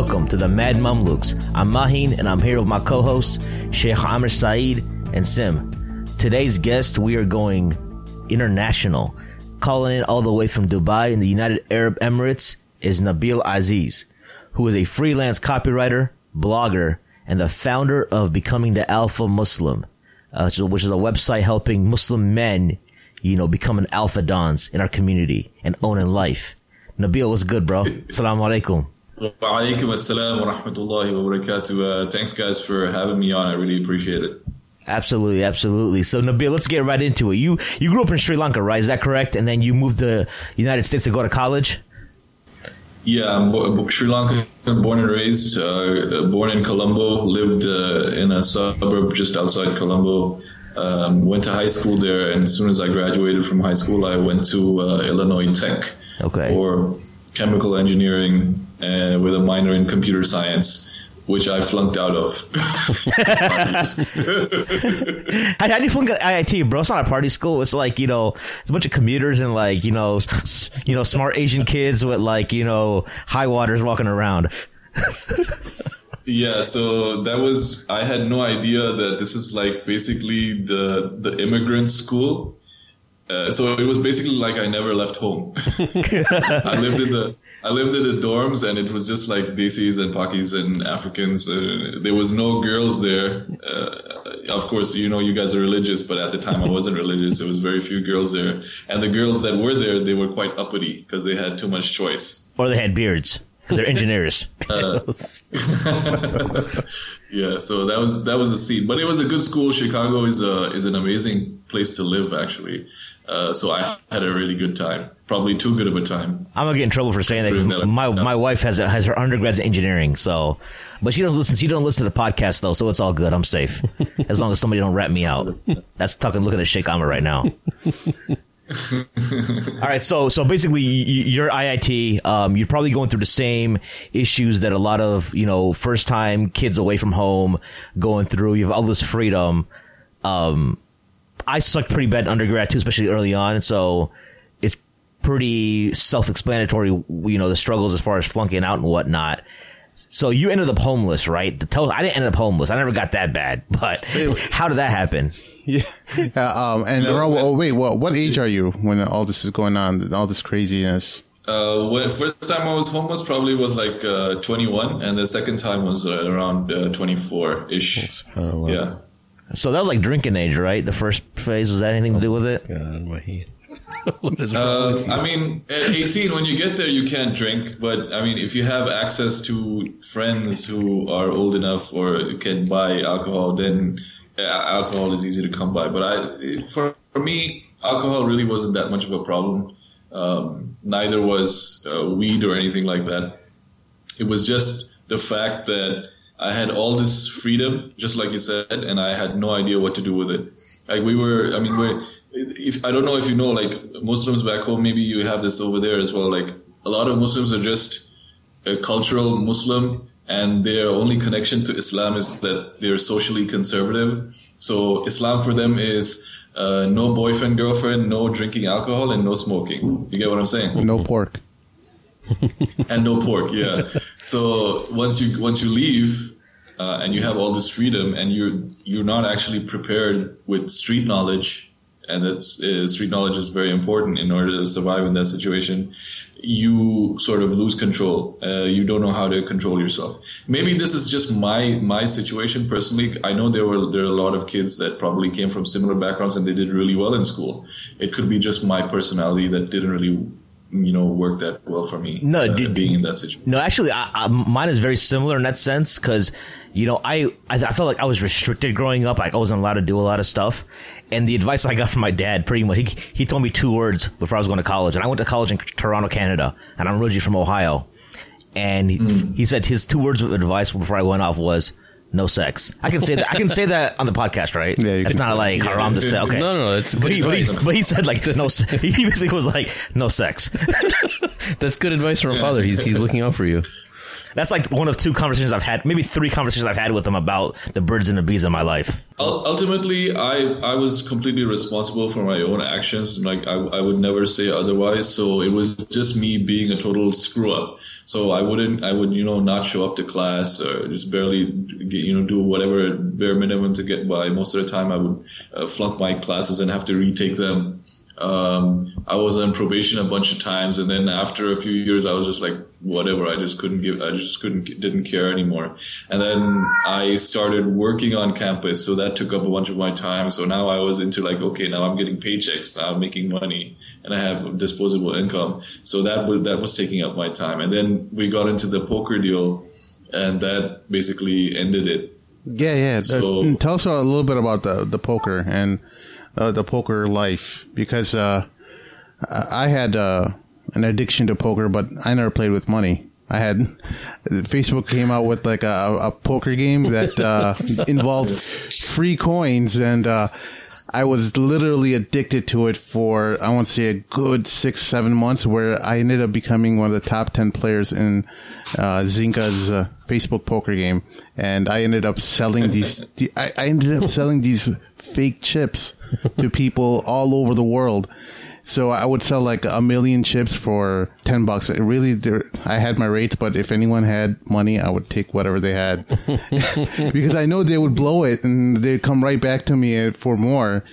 welcome to the Mad Mamluks. I'm Mahin and I'm here with my co-hosts Sheikh Amr Saeed and Sim. Today's guest, we are going international. Calling in all the way from Dubai in the United Arab Emirates is Nabeel Azeez, who is a freelance copywriter, blogger, and the founder of Becoming the Alpha Muslim, uh, which is a website helping Muslim men, you know, become an alpha dons in our community and owning life. Nabeel, what's good, bro? Assalamu alaikum. Wa alaikum assalam wa rahmatullahi wa barakatuh. Uh, thanks, guys, for having me on. I really appreciate it. Absolutely, absolutely. So Nabeel, let's get right into it. You you grew up in Sri Lanka, right? Is that correct? And then you moved to the United States to go to college. Yeah, I'm bo- Sri Lanka, born and raised. Uh, born in Colombo, lived uh, in a suburb just outside Colombo. Um, went to high school there, and as soon as I graduated from high school, I went to uh, Illinois Tech Okay. for chemical engineering uh, with a minor in computer science, which I flunked out of. How, how do you flunk at IIT, bro? It's not a party school. It's like you know, it's a bunch of commuters and like you know, s- you know, smart Asian kids with like you know, high waters walking around. Yeah, so that was I had no idea that this is like basically the the immigrant school. Uh, so it was basically like I never left home. I lived in the I lived in the dorms, and it was just like Desis and Pakis and Africans. Uh, there was no girls there. Uh, of course, you know you guys are religious, but at the time I wasn't religious. There was very few girls there, and the girls that were there they were quite uppity because they had too much choice. Or they had beards because they're engineers. Yeah, so that was that was the scene, but it was a good school. Chicago is a is an amazing place to live, actually. Uh, so I had a really good time, probably too good of a time. I'm gonna get in trouble for saying that. My my wife has a, has her undergrads in engineering, so but she doesn't listen. She don't listen to the podcast though, so it's all good. I'm safe as long as somebody don't rat me out. That's talking. Looking at Sheikh Amr right now. all right, so so basically, you're IIT. Um, you're probably going through the same issues that a lot of you know first time kids away from home going through. You have all this freedom. Um, I sucked pretty bad in undergrad too, especially early on. So it's pretty self-explanatory, you know, the struggles as far as flunking out and whatnot. So you ended up homeless, right? Tell I didn't end up homeless. I never got that bad, but how did that happen? Yeah. Uh, um, and around, oh, wait, what, what age are you when all this is going on? All this craziness? Uh, when first time I was homeless probably was like uh, 21, and the second time was uh, around 24 ish. Yeah. So that was like drinking age, right? The first phase was that anything to do with it? God, my head. what is Uh. I mean, at 18, when you get there, you can't drink. But I mean, if you have access to friends who are old enough or can buy alcohol, then uh, alcohol is easy to come by. But I, for, for me, alcohol really wasn't that much of a problem. Um, neither was uh, weed or anything like that. It was just the fact that I had all this freedom, just like you said, and I had no idea what to do with it. Like we were, I mean, we're, if I don't know if you know, like Muslims back home, maybe you have this over there as well. Like a lot of Muslims are just a cultural Muslim, and their only connection to Islam is that they're socially conservative. So Islam for them is uh, no boyfriend, girlfriend, no drinking alcohol, and no smoking. You get what I'm saying? No pork. and no pork yeah. So once you once you leave uh, and you have all this freedom and you're you're not actually prepared with street knowledge and that's uh, street knowledge is very important in order to survive in that situation you sort of lose control. Uh, you don't know how to control yourself. Maybe this is just my my situation personally. I know there were there are a lot of kids that probably came from similar backgrounds and they did really well in school. It could be just my personality that didn't really you know work that well for me No, uh, dude. being in that situation No, actually, I, I, mine is very similar in that sense because, you know, I, I I felt like I was restricted growing up. Like I wasn't allowed to do a lot of stuff, and the advice I got from my dad, pretty much, he he told me two words before I was going to college, and I went to college in Toronto, Canada, and I'm originally from Ohio, and he, he said his two words of advice before I went off was. No sex. I can say that. I can say that on the podcast, right? Yeah, you it's can not say like haram to say. Okay, No, no, no, it's but he, but, he, but he said like no. se- He basically was like no sex. That's good advice from a father. He's he's looking out for you. That's like one of two conversations I've had, maybe three conversations I've had with him about the birds and the bees in my life. Ultimately, I I was completely responsible for my own actions. Like I, I would never say otherwise. So it was just me being a total screw up. So I wouldn't, I would, you know, not show up to class or just barely, get, you know, do whatever bare minimum to get by. Most of the time, I would uh, flunk my classes and have to retake them. Um, I was on probation a bunch of times, and then after a few years, I was just like, whatever. I just couldn't give. I just couldn't, didn't care anymore. And then I started working on campus, so that took up a bunch of my time. So now I was into like, okay, now I'm getting paychecks, now I'm making money, and I have disposable income. So that was that was taking up my time. And then we got into the poker deal, and that basically ended it. Yeah, yeah. So, tell us a little bit about the the poker and uh, the poker life because uh, I had uh, an addiction to poker, but I never played with money. I had Facebook came out with like a, a poker game that uh, involved free coins, and uh, I was literally addicted to it for I want to say a good six seven months, where I ended up becoming one of the top ten players in uh, Zynga's uh, Facebook poker game, and I ended up selling these. I, I ended up selling these fake chips to people all over the world. So I would sell like a million chips for 10 bucks. It really, I had my rates, but if anyone had money, I would take whatever they had because I know they would blow it and they'd come right back to me uh, for more.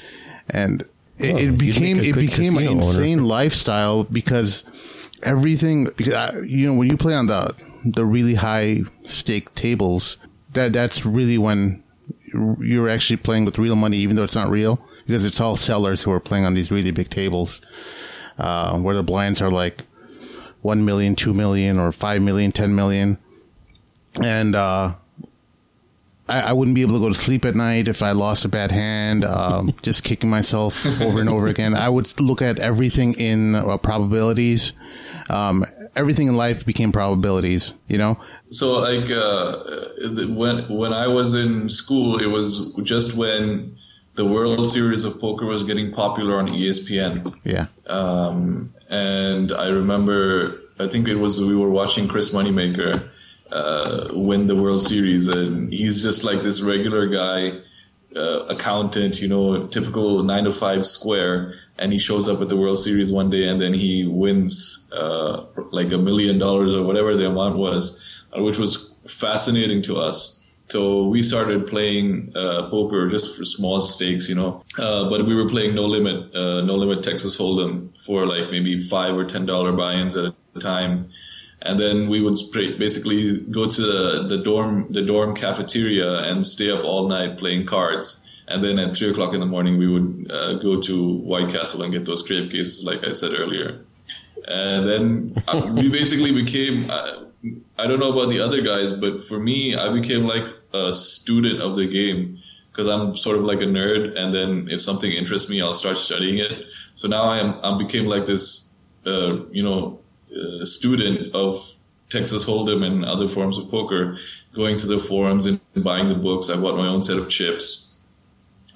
And it, oh, it became, it became an insane owner. lifestyle because everything, because I, you know, when you play on the, the really high stake tables, that, that's really when you're actually playing with real money, even though it's not real because it's all sellers who are playing on these really big tables, uh, where the blinds are like 1 million, 2 million, or 5 million, 10 million. And, uh, I, I, wouldn't be able to go to sleep at night if I lost a bad hand, um, just kicking myself over and over again. I would look at everything in uh, probabilities. Um, everything in life became probabilities, you know? So like, uh, when, when I was in school, it was just when the World Series of Poker was getting popular on ESPN. Yeah. Um, and I remember, I think it was we were watching Chris Moneymaker uh, win the World Series, and he's just like this regular guy, uh, accountant, you know, typical nine to five square, and he shows up at the World Series one day, and then he wins uh, like a million dollars or whatever the amount was, uh, which was fascinating to us. So we started playing uh, poker just for small stakes, you know. Uh, but we were playing no limit, uh, no limit Texas Hold'em for like maybe five or ten dollar buy-ins at a time, and then we would basically go to the, the dorm the dorm cafeteria and stay up all night playing cards. And then at three o'clock in the morning, we would uh, go to White Castle and get those crave cases, like I said earlier. And then uh, we basically became uh, I don't know about the other guys, but for me, I became like a student of the game because I'm sort of like a nerd, and then if something interests me, I'll start studying it. So now I am I became like this, uh, you know, uh, student of Texas Hold'em and other forms of poker, going to the forums and buying the books. I bought my own set of chips.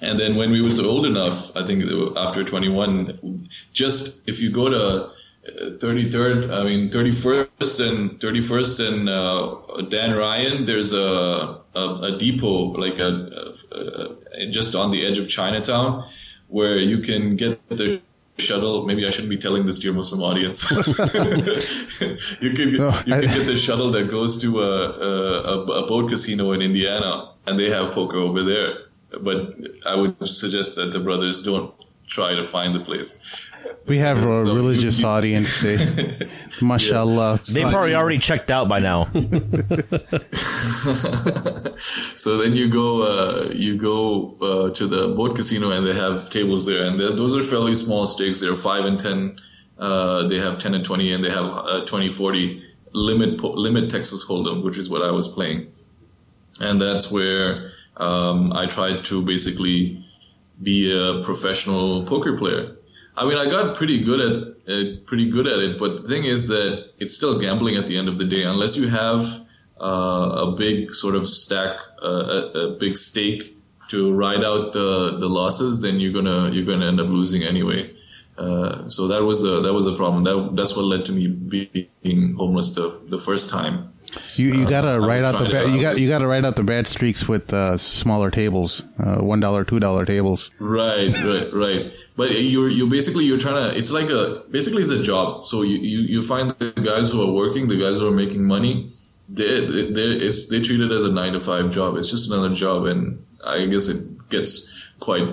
And then when we was old enough, I think after 21, just if you go to 33rd, I mean 31st and 31st and uh, Dan Ryan. There's a a, a depot like a, a, just on the edge of Chinatown where you can get the shuttle. Maybe I shouldn't be telling this to your Muslim audience. you can no, you can get the shuttle that goes to a, a, a boat casino in Indiana, and they have poker over there. But I would suggest that the brothers don't try to find the place. We have a so religious you, audience. Mashallah. They probably already checked out by now. so then you go, uh, you go uh, to the boat casino, and they have tables there, and those are fairly small stakes. They're five and ten. Uh, they have ten and twenty, and they have uh, 20, 40 limit limit Texas Hold'em, which is what I was playing, and that's where um, I tried to basically be a professional poker player I mean, I got pretty good at uh, pretty good at it, but the thing is that it's still gambling at the end of the day. Unless you have uh, a big sort of stack, uh, a, a, big stake to ride out the, the losses, then you're gonna you're gonna end up losing anyway. Uh, so that was a that was a problem. That that's what led to me being homeless the the first time. You you gotta I write out the bad, you got you gotta write out the bad streaks with uh, smaller tables, uh, one dollar, two dollar tables. Right, right, right. But you're you basically you're trying to. It's like a basically it's a job. So you you, you find the guys who are working, the guys who are making money. They they it's they treat it as a nine to five job. It's just another job, and I guess it gets quite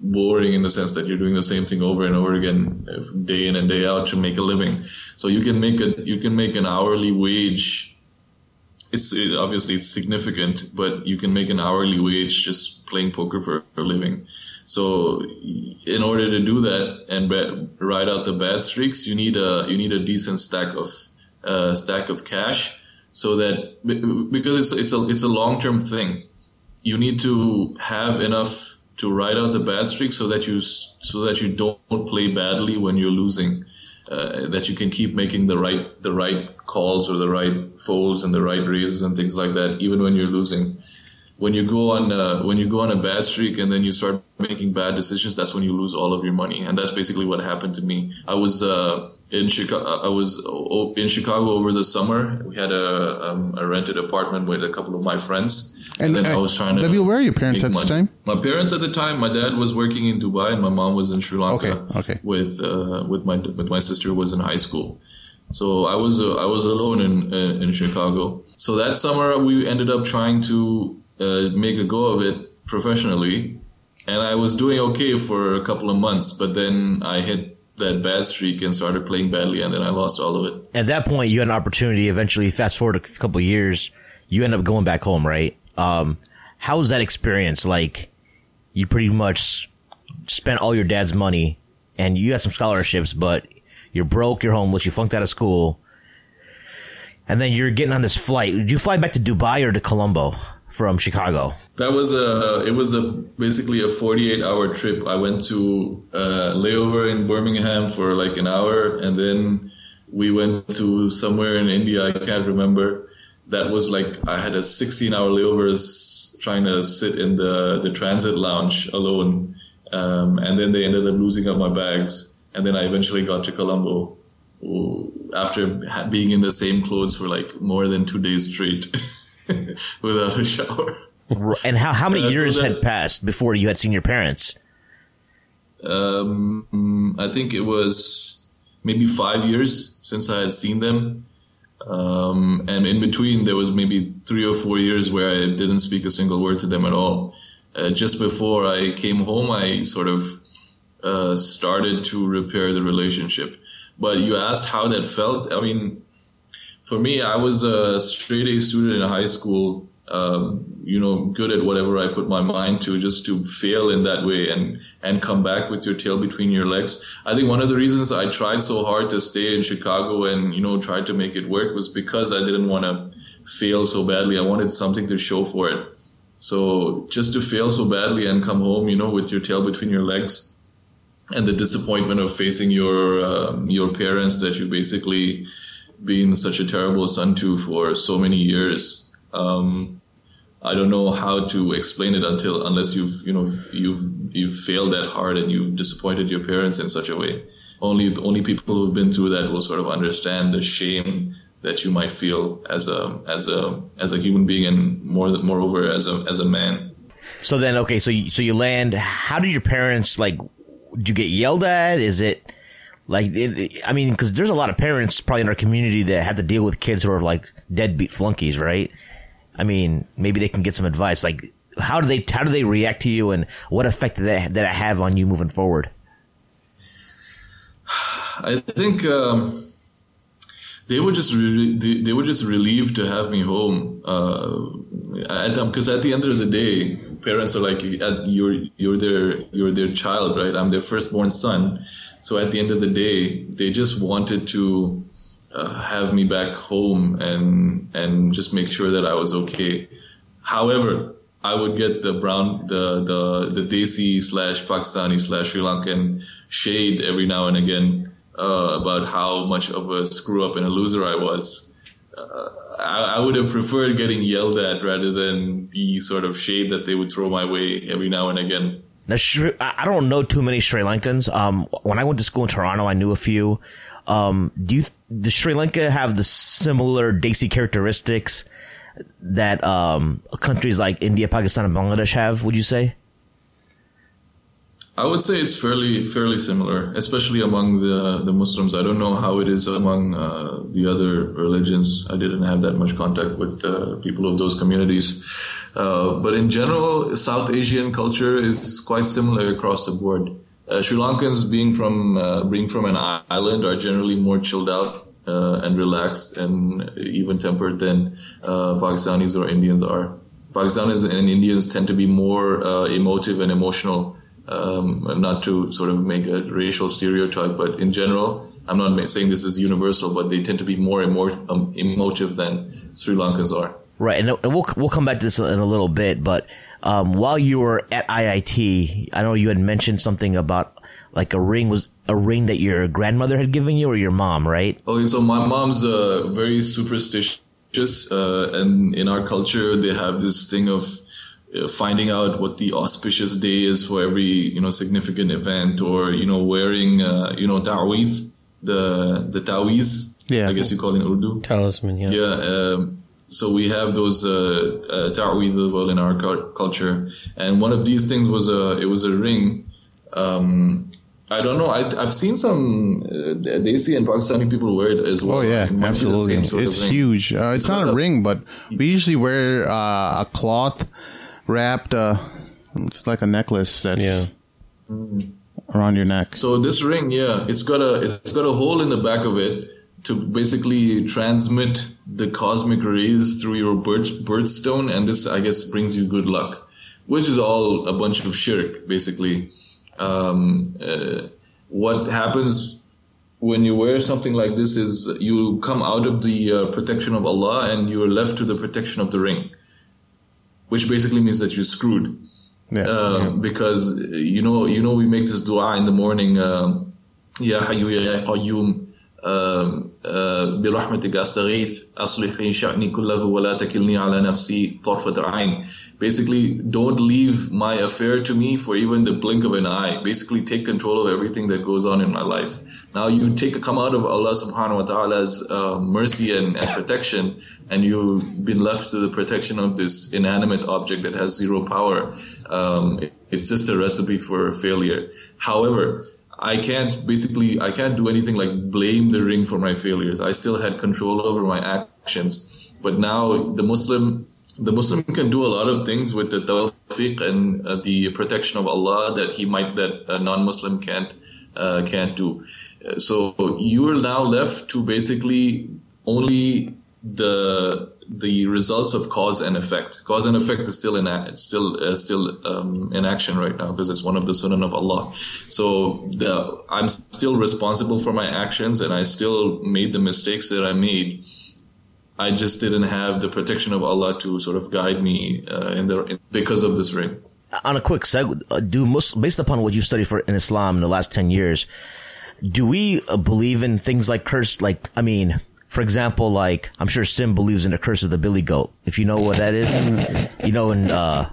boring in the sense that you're doing the same thing over and over again, day in and day out to make a living. So you can make a you can make an hourly wage it's it, obviously it's significant, but you can make an hourly wage just playing poker for a living. So, in order to do that and ride out the bad streaks, you need a you need a decent stack of uh, stack of cash, so that because it's it's a it's a long term thing, you need to have enough to ride out the bad streak, so that you so that you don't play badly when you're losing uh, that you can keep making the right the right calls or the right folds and the right raises and things like that, even when you're losing. When you go on uh, when you go on a bad streak and then you start making bad decisions, that's when you lose all of your money, and that's basically what happened to me. I was uh, in Chicago. I was in Chicago over the summer. We had a, um, a rented apartment with a couple of my friends, and, then uh, I was trying to. Where are your parents at money. time? My parents at the time, my dad was working in Dubai and my mom was in Sri Lanka. Okay, okay. With uh, with my with my sister who was in high school, so I was uh, I was alone in uh, in Chicago. So that summer we ended up trying to uh, make a go of it professionally, and I was doing okay for a couple of months, but then I hit that bad streak and started playing badly, and then I lost all of it. At that point, you had an opportunity. Eventually, fast forward a couple years, you end up going back home, right? Um, how was that experience? Like, you pretty much spent all your dad's money, and you had some scholarships, but you're broke, you're homeless, you flunked out of school, and then you're getting on this flight. Did you fly back to Dubai or to Colombo from Chicago? That was a it was a basically a 48 hour trip. I went to uh, layover in Birmingham for like an hour, and then we went to somewhere in India. I can't remember. That was like I had a 16 hour layover trying to sit in the the transit lounge alone, um, and then they ended up losing up my bags, and then I eventually got to Colombo. After being in the same clothes for like more than two days straight without a shower. And how, how many Uh, so years that- had passed before you had seen your parents? Um, I think it was maybe five years since I had seen them. Um, and in between, there was maybe three or four years where I didn't speak a single word to them at all. Uh, just before I came home, I sort of uh, started to repair the relationship. But you asked how that felt. I mean, for me, I was a straight A student in high school. Um, you know, good at whatever I put my mind to, just to fail in that way and and come back with your tail between your legs. I think one of the reasons I tried so hard to stay in Chicago and you know tried to make it work was because I didn't want to fail so badly. I wanted something to show for it. So just to fail so badly and come home, you know, with your tail between your legs, and the disappointment of facing your um, your parents that you basically been such a terrible son to for so many years. Um, I don't know how to explain it until unless you've you know you've you've failed that hard and you've disappointed your parents in such a way. Only the only people who've been through that will sort of understand the shame that you might feel as a as a as a human being and more moreover as a as a man. So then, okay, so you, so you land. How did your parents like? Do you get yelled at? Is it like? It, I mean, because there's a lot of parents probably in our community that have to deal with kids who are like deadbeat flunkies, right? I mean, maybe they can get some advice. Like, how do they how do they react to you, and what effect did that it have on you moving forward? I think um, they were just re- they, they were just relieved to have me home. Uh, because at, the end of the day, parents are like at, you're you're their you're their child, right? I'm their firstborn son. So at the end of the day, they just wanted to uh, have me back home and and just make sure that I was okay. However, I would get the brown the the the Desi slash Pakistani slash Sri Lankan shade every now and again uh, about how much of a screw up and a loser I was. Uh, I, I would have preferred getting yelled at rather than the sort of shade that they would throw my way every now and again. Now, I don't know too many Sri Lankans. Um, when I went to school in Toronto, I knew a few. Um, do you does Sri Lanka have the similar Desi characteristics that um, countries like India, Pakistan, and Bangladesh have? Would you say? I would say it's fairly fairly similar, especially among the the Muslims. I don't know how it is among uh, the other religions. I didn't have that much contact with uh, people of those communities, uh, but in general, South Asian culture is quite similar across the board. Uh, Sri Lankans, being from uh, being from an island, are generally more chilled out uh, and relaxed and even tempered than Pakistanis or Indians are. Pakistanis and Indians tend to be more emotive and emotional um, not to sort of make a racial stereotype, but in general, I'm not saying this is universal, but they tend to be more emo- um, emotive than Sri Lankans are. Right, and we'll we'll come back to this in a little bit, but um, while you were at IIT, I know you had mentioned something about like a ring was a ring that your grandmother had given you or your mom, right? Okay, so my mom's uh, very superstitious, uh, and in our culture, they have this thing of uh, finding out what the auspicious day is for every you know significant event or you know wearing uh, you know ta'weez the the ta'weez yeah. I guess you call it in Urdu. Talisman yeah. Yeah um, so we have those uh, uh, ta'weez as well in our culture and one of these things was a it was a ring um, I don't know. I, have seen some uh, Desi and Pakistani people wear it as well. Oh yeah, absolutely. It's huge. Uh, it's, it's, not, not a, a, ring, but we usually wear uh, a cloth wrapped. Uh, it's like a necklace that's yeah. around your neck. So this ring, yeah, it's got a it's got a hole in the back of it to basically transmit the cosmic rays through your birth birthstone, and this I guess brings you good luck, which is all a bunch of shirk, basically. Um, uh, what happens when you wear something like this is you come out of the uh, protection of Allah and you're left to the protection of the ring which basically means that you're screwed. Yeah, uh, yeah. Because you know, you know, we make this dua in the morning. Ya Hayyu Ya Qayyum. برحمتك أستغيث أصلح لي شأني كله ولا تكلني على نفسي طرفة عين basically don't leave my affair to me for even the blink of an eye basically take control of everything that goes on in my life now you take come out of Allah subhanahu wa ta'ala's uh, mercy and, and protection and you've been left to the protection of this inanimate object that has zero power um, it's just a recipe for failure however I can't basically I can't do anything like blame the ring for my failures. I still had control over my actions, but now the Muslim the Muslim can do a lot of things with the tawfiq and uh, the protection of Allah that he might that a non-Muslim can't uh, can't do. So you are now left to basically only the the results of cause and effect. Cause and effect is still in it's still uh, still um, in action right now because it's one of the sunnah of Allah. So the, I'm still responsible for my actions, and I still made the mistakes that I made. I just didn't have the protection of Allah to sort of guide me uh, in the in, because of this ring. On a quick seg, uh, do Muslim, based upon what you studied for in Islam in the last ten years, do we uh, believe in things like curse? Like, I mean, for example, like I'm sure Sim believes in the curse of the billy goat. If you know what that is, you know, and uh,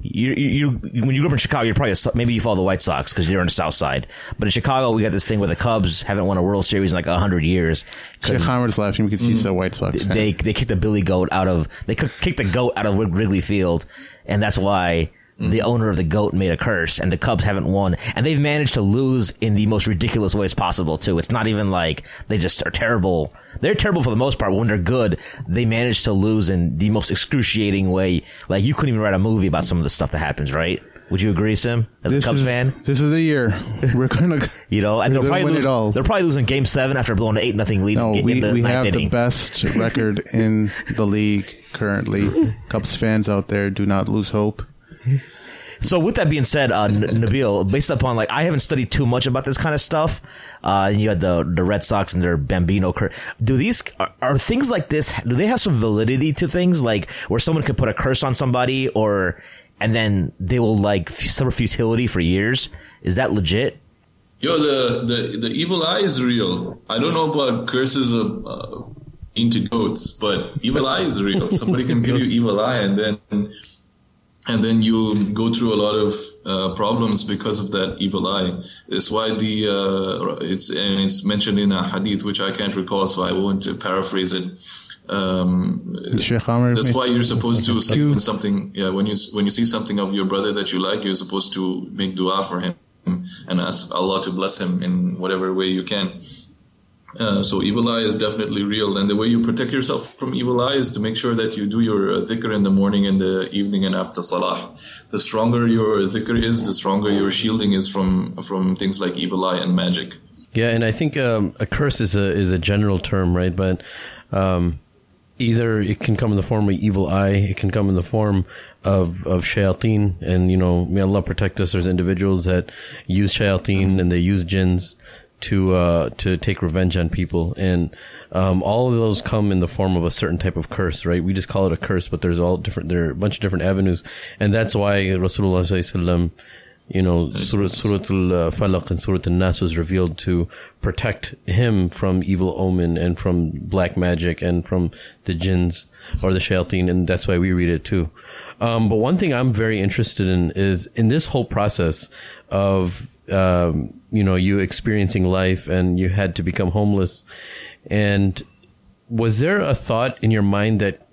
you, you, you, when you grew up in Chicago, you're probably a, maybe you follow the White Sox because you're on the South Side. But in Chicago, we got this thing where the Cubs haven't won a World Series in like hundred years. Heimer's laughing because he's a White Sox. They they kicked the Billy Goat out of they kicked the goat out of Wrigley Field, and that's why Mm-hmm. The owner of the goat made a curse, and the Cubs haven't won, and they've managed to lose in the most ridiculous ways possible too. It's not even like they just are terrible. They're terrible for the most part. But when they're good, they manage to lose in the most excruciating way. Like you couldn't even write a movie about some of the stuff that happens, right? Would you agree, Sim? As this a Cubs is, fan, this is the year we're gonna, you know, and they'll probably lose. They're probably losing Game Seven after blowing an eight nothing lead. No, we, in we have inning. the best record in the league currently. Cubs fans out there, do not lose hope. So with that being said, uh, Nabeel, based upon like I haven't studied too much about this kind of stuff. Uh, and you had the the Red Sox and their Bambino. Cur- do these are, are, things like this? Do they have some validity to things like where someone could put a curse on somebody, or and then they will like suffer futility for years? Is that legit? Yo, the the the evil eye is real. I don't know about curses of. Uh, into goats, but evil eye is real. Somebody can give you evil eye, and then and then you'll go through a lot of uh, problems because of that evil eye. It's why the uh, it's and it's mentioned in a hadith which I can't recall, so I won't paraphrase it. Um, that's why you're supposed to see something. Yeah, when you when you see something of your brother that you like, you're supposed to make du'a for him and ask Allah to bless him in whatever way you can. Uh, so evil eye is definitely real, and the way you protect yourself from evil eye is to make sure that you do your uh, dhikr in the morning and the evening and after salah. The stronger your dhikr is, the stronger your shielding is from from things like evil eye and magic. Yeah, and I think um, a curse is a is a general term, right? But um, either it can come in the form of evil eye, it can come in the form of of shayateen, and you know, may Allah protect us. There's individuals that use shayateen and they use jinns to uh, to take revenge on people, and um, all of those come in the form of a certain type of curse, right? We just call it a curse, but there's all different. There are a bunch of different avenues, and that's why Rasulullah sallallahu you know, Surah, Surah Al-Falaq and Surah Al-Nas was revealed to protect him from evil omen and from black magic and from the jinns or the shayateen, and that's why we read it too. Um, but one thing I'm very interested in is in this whole process of um, you know you experiencing life and you had to become homeless and was there a thought in your mind that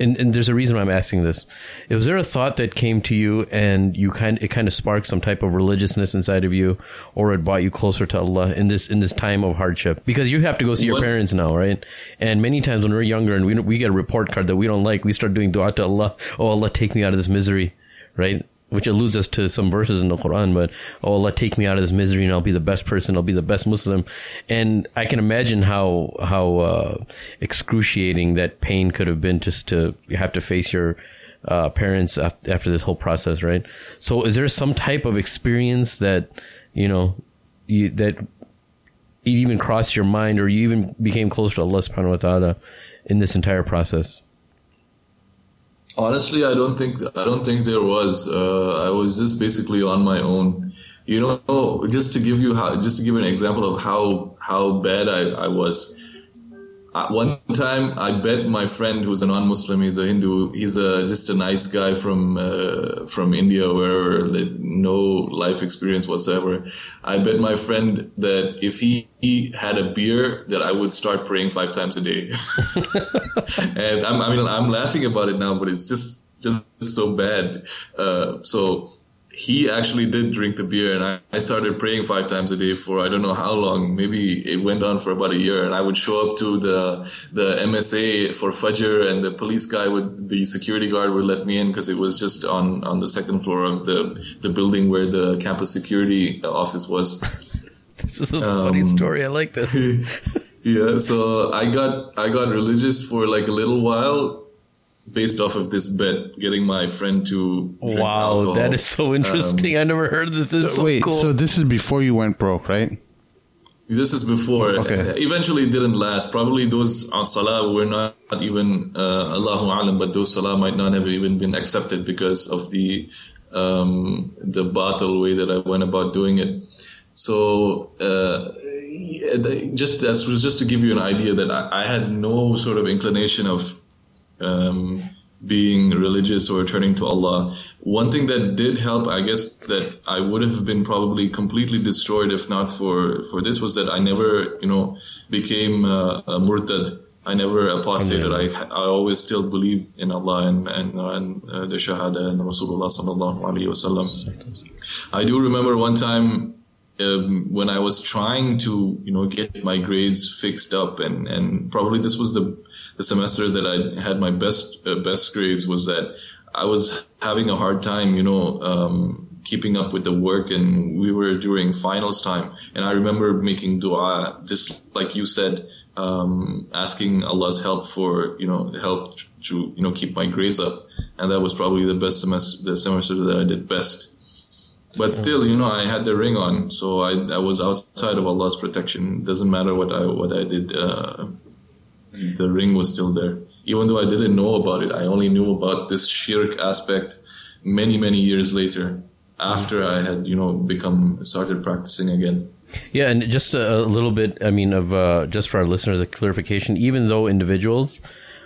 and, and there's a reason why I'm asking this. Was there a thought that came to you and you kind it kind of sparked some type of religiousness inside of you, or it brought you closer to Allah in this in this time of hardship? Because you have to go see your parents now, right? And many times when we're younger and we we get a report card that we don't like, we start doing du'a to Allah. Oh Allah, take me out of this misery, right? Which alludes us to some verses in the Quran, but oh Allah, take me out of this misery and I'll be the best person, I'll be the best Muslim. And I can imagine how, how, uh, excruciating that pain could have been just to have to face your, uh, parents after this whole process, right? So is there some type of experience that, you know, you, that it even crossed your mind or you even became closer to Allah subhanahu wa ta'ala in this entire process? Honestly, I don't think I don't think there was. Uh, I was just basically on my own. You know, just to give you how, just to give an example of how how bad I, I was. Uh, one time, I bet my friend who's a non-Muslim, he's a Hindu, he's a just a nice guy from uh, from India, where there's no life experience whatsoever. I bet my friend that if he, he had a beer, that I would start praying five times a day. and I'm, I mean, I'm laughing about it now, but it's just just so bad. Uh, so he actually did drink the beer and I, I, started praying five times a day for I don't know how long. Maybe it went on for about a year and I would show up to the, the MSA for Fajr and the police guy would, the security guard would let me in because it was just on, on the second floor of the, the building where the campus security office was. this is a um, funny story. I like this. yeah. So I got, I got religious for like a little while based off of this bet, getting my friend to. wow, alcohol. that is so interesting. Um, I never heard this. This is so wait, cool. so this is before you went broke, right? This is before. Okay. Eventually, it didn't last. Probably those uh, salah were not even uh, Allahu alam, but those salah might not have even been accepted because of the um, the battle way that I went about doing it. So. Uh, just that was just to give you an idea that I, I had no sort of inclination of um, being religious or turning to Allah. One thing that did help, I guess, that I would have been probably completely destroyed if not for, for this was that I never, you know, became uh, a murtad. I never apostated. I, I always still believed in Allah and, and, and uh, the Shahada and Rasulullah sallallahu alaihi wasallam. I do remember one time um, when I was trying to, you know, get my grades fixed up and, and probably this was the, the semester that I had my best uh, best grades was that I was having a hard time, you know, um, keeping up with the work, and we were during finals time, and I remember making du'a, just like you said, um, asking Allah's help for you know help to you know keep my grades up, and that was probably the best semester, the semester that I did best. But still, you know, I had the ring on, so I, I was outside of Allah's protection. Doesn't matter what I what I did. Uh, the ring was still there. Even though I didn't know about it, I only knew about this shirk aspect many, many years later after I had, you know, become, started practicing again. Yeah, and just a, a little bit, I mean, of uh, just for our listeners, a clarification, even though individuals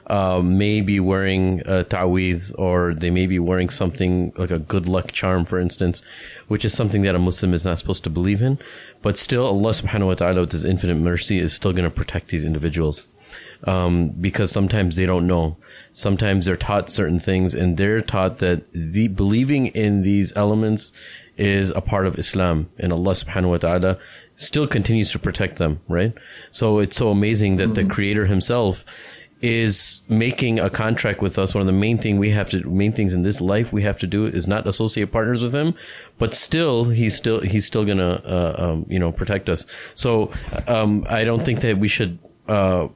uh, may be wearing a ta'weez or they may be wearing something like a good luck charm, for instance, which is something that a Muslim is not supposed to believe in. But still, Allah subhanahu wa ta'ala, with His infinite mercy, is still going to protect these individuals. Um, because sometimes they don't know. Sometimes they're taught certain things and they're taught that the believing in these elements is a part of Islam and Allah subhanahu wa ta'ala still continues to protect them, right? So it's so amazing that mm-hmm. the creator himself is making a contract with us. One of the main thing we have to main things in this life we have to do is not associate partners with him, but still he's still he's still gonna uh, um, you know protect us. So um, I don't think that we should uh,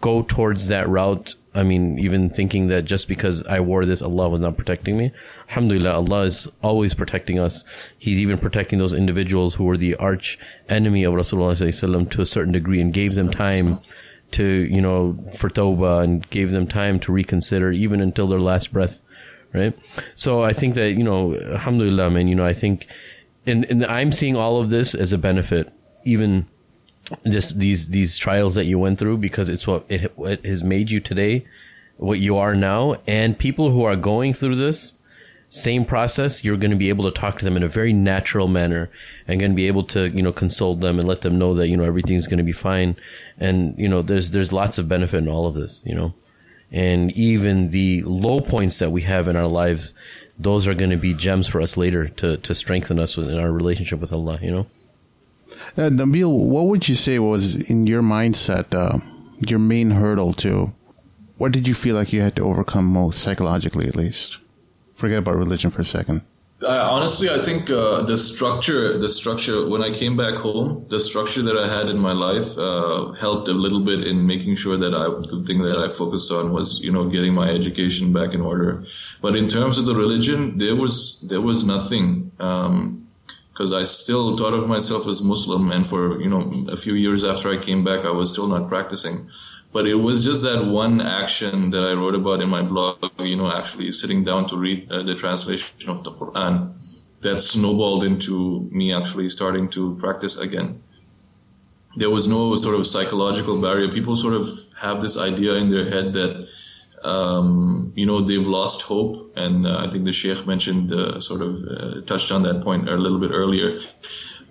go towards that route. I mean, even thinking that just because I wore this, Allah was not protecting me. Alhamdulillah, Allah is always protecting us. He's even protecting those individuals who were the arch enemy of Rasulullah to a certain degree and gave them time to, you know, for Toba and gave them time to reconsider even until their last breath. Right. So I think that, you know, alhamdulillah, man, you know, I think, and, and I'm seeing all of this as a benefit, even this, these, these trials that you went through because it's what it, it has made you today, what you are now. And people who are going through this, same process, you're going to be able to talk to them in a very natural manner and going to be able to, you know, console them and let them know that, you know, everything's going to be fine. And, you know, there's, there's lots of benefit in all of this, you know, and even the low points that we have in our lives, those are going to be gems for us later to, to strengthen us in our relationship with Allah, you know? Uh, Nabeel, what would you say was in your mindset, uh, your main hurdle to what did you feel like you had to overcome most psychologically at least? Forget about religion for a second? I, honestly, I think uh, the structure, the structure. When I came back home, the structure that I had in my life uh, helped a little bit in making sure that I, the thing that I focused on was, you know, getting my education back in order. But in terms of the religion, there was there was nothing. because um, I still thought of myself as Muslim, and for you know a few years after I came back, I was still not practicing. But it was just that one action that I wrote about in my blog, you know, actually sitting down to read uh, the translation of the Quran that snowballed into me actually starting to practice again. There was no sort of psychological barrier. People sort of have this idea in their head that, um, you know, they've lost hope. And uh, I think the Sheikh mentioned, uh, sort of uh, touched on that point a little bit earlier.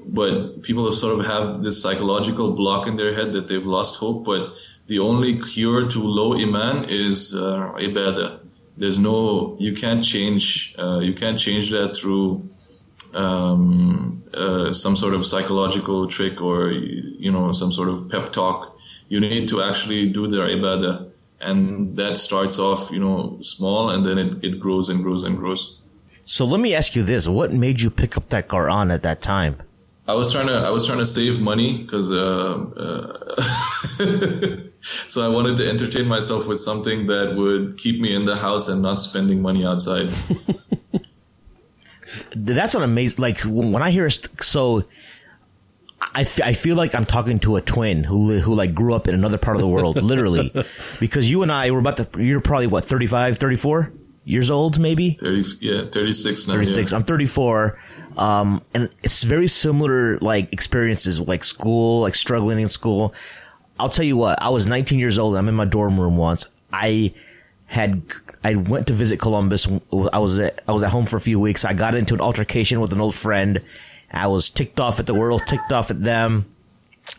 But people sort of have this psychological block in their head that they've lost hope. But the only cure to low iman is uh, ibadah. There's no, you can't change, uh, you can't change that through um, uh, some sort of psychological trick or you know some sort of pep talk. You need to actually do their ibadah, and that starts off you know small, and then it, it grows and grows and grows. So let me ask you this: What made you pick up that Quran at that time? I was trying to I was trying to save money because uh, uh, so I wanted to entertain myself with something that would keep me in the house and not spending money outside. That's an amazing. Like when I hear so. I, f- I feel like I'm talking to a twin who who like grew up in another part of the world, literally, because you and I were about to. You're probably what 35, 34 years old, maybe. 30, yeah, 36 now. 36. Yeah. I'm 34. Um, and it's very similar, like experiences, like school, like struggling in school. I'll tell you what, I was 19 years old. I'm in my dorm room once. I had, I went to visit Columbus. I was at, I was at home for a few weeks. I got into an altercation with an old friend. I was ticked off at the world, ticked off at them.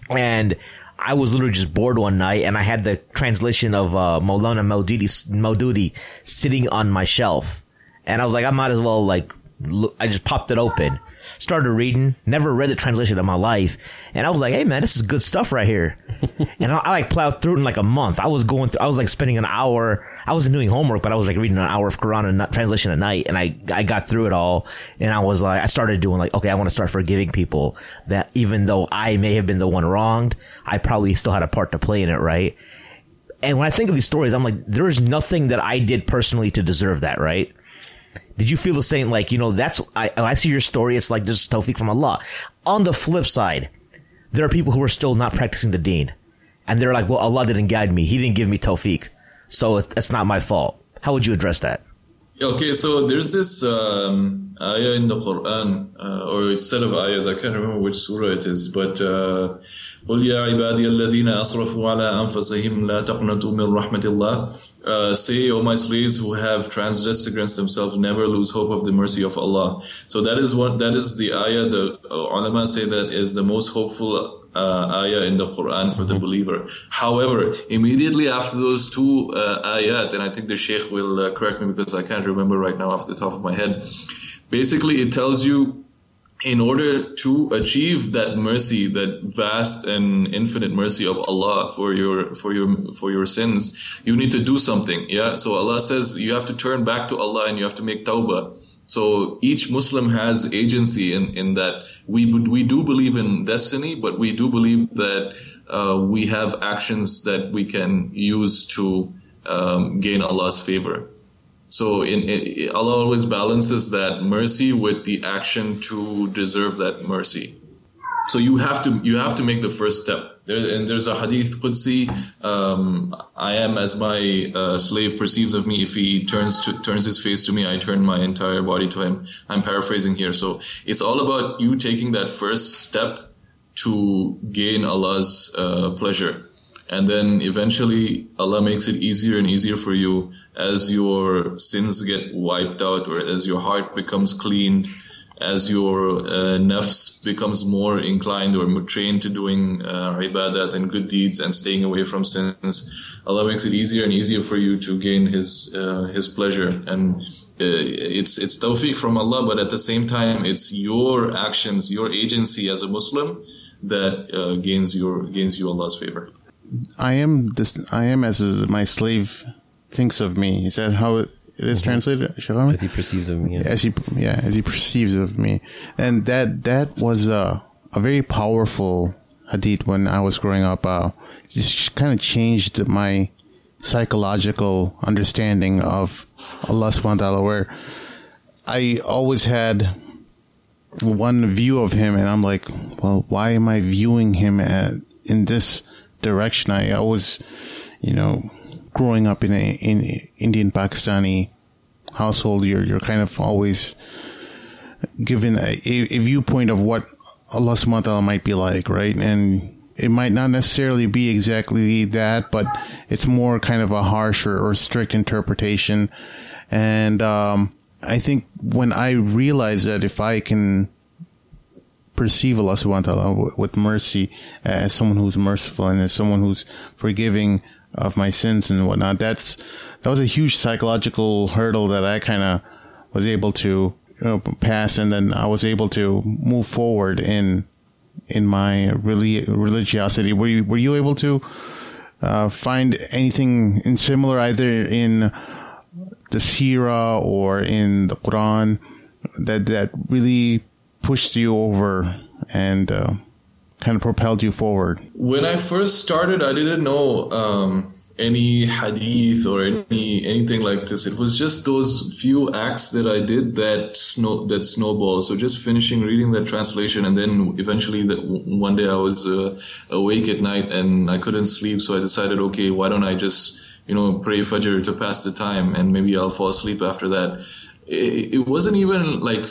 And I was literally just bored one night and I had the translation of, uh, Maulana sitting on my shelf. And I was like, I might as well like I just popped it open, started reading, never read the translation in my life. And I was like, hey man, this is good stuff right here. and I, I, like plowed through it in like a month. I was going through, I was like spending an hour. I wasn't doing homework, but I was like reading an hour of Quran and translation a night. And I, I got through it all. And I was like, I started doing like, okay, I want to start forgiving people that even though I may have been the one wronged, I probably still had a part to play in it, right? And when I think of these stories, I'm like, there is nothing that I did personally to deserve that, right? Did you feel the same? Like, you know, that's, I, I see your story. It's like just tawfiq from Allah. On the flip side, there are people who are still not practicing the deen. And they're like, well, Allah didn't guide me. He didn't give me tawfiq. So it's, it's not my fault. How would you address that? Okay, so there's this um, ayah in the Quran, uh, or a set of ayahs, I can't remember which surah it is, but uh, قل يا عبادي الذين أسرفوا على أنفسهم لا تقنطوا من رحمة الله uh, say, O my slaves who have transgressed against themselves, never lose hope of the mercy of Allah. So that is what that is the ayah. The uh, ulama say that is the most hopeful uh, ayah in the Quran for the believer. However, immediately after those two uh, ayat, and I think the Sheikh will uh, correct me because I can't remember right now off the top of my head. Basically, it tells you in order to achieve that mercy, that vast and infinite mercy of Allah for your for your for your sins, you need to do something. Yeah. So Allah says you have to turn back to Allah and you have to make tawbah. So each Muslim has agency in, in that we we do believe in destiny, but we do believe that uh, we have actions that we can use to um, gain Allah's favor. So in, in, Allah always balances that mercy with the action to deserve that mercy. So you have to you have to make the first step. There, and there's a hadith Qudsi. Um, I am as my uh, slave perceives of me. If he turns to turns his face to me, I turn my entire body to him. I'm paraphrasing here. So it's all about you taking that first step to gain Allah's uh, pleasure, and then eventually Allah makes it easier and easier for you as your sins get wiped out or as your heart becomes cleaned, as your uh, nafs becomes more inclined or trained to doing uh, ibadat and good deeds and staying away from sins, Allah makes it easier and easier for you to gain His uh, His pleasure. And uh, it's it's tawfiq from Allah, but at the same time, it's your actions, your agency as a Muslim that uh, gains your gains you Allah's favor. I am this. I am as my slave thinks of me. Is that how it, is mm-hmm. translated? As he perceives of me. Yeah. As he, yeah, as he perceives of me. And that, that was a, a very powerful hadith when I was growing up. Uh, just kind of changed my psychological understanding of Allah subhanahu wa ta'ala where I always had one view of him and I'm like, well, why am I viewing him at, in this direction? I always, you know, growing up in a in Indian Pakistani household, you're you're kind of always given a, a viewpoint of what Allah subhanahu wa ta'ala might be like, right? And it might not necessarily be exactly that, but it's more kind of a harsher or strict interpretation. And um, I think when I realize that if I can perceive Allah subhanahu wa ta'ala with mercy as someone who's merciful and as someone who's forgiving of my sins and whatnot. That's that was a huge psychological hurdle that I kind of was able to you know, pass, and then I was able to move forward in in my really religiosity. Were you were you able to uh, find anything in similar either in the Sirah or in the Quran that that really pushed you over and uh, kind of propelled you forward? When I first started, I didn't know um, any hadith or any anything like this. It was just those few acts that I did that snow that snowballed. So just finishing reading that translation, and then eventually, that one day I was uh, awake at night and I couldn't sleep. So I decided, okay, why don't I just you know pray fajr to pass the time, and maybe I'll fall asleep after that. It, it wasn't even like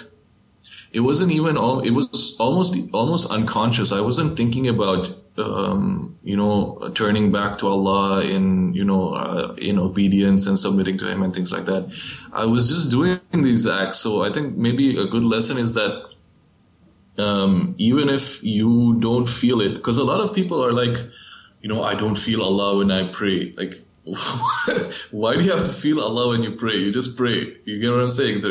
it wasn't even all it was almost almost unconscious. I wasn't thinking about um, you know turning back to allah in you know uh, in obedience and submitting to him and things like that. I was just doing these acts. So i think maybe a good lesson is that um, even if you don't feel it because a lot of people are like you know i don't feel allah when i pray. Like why do you have to feel Allah when you pray? You just pray. You get what I'm saying?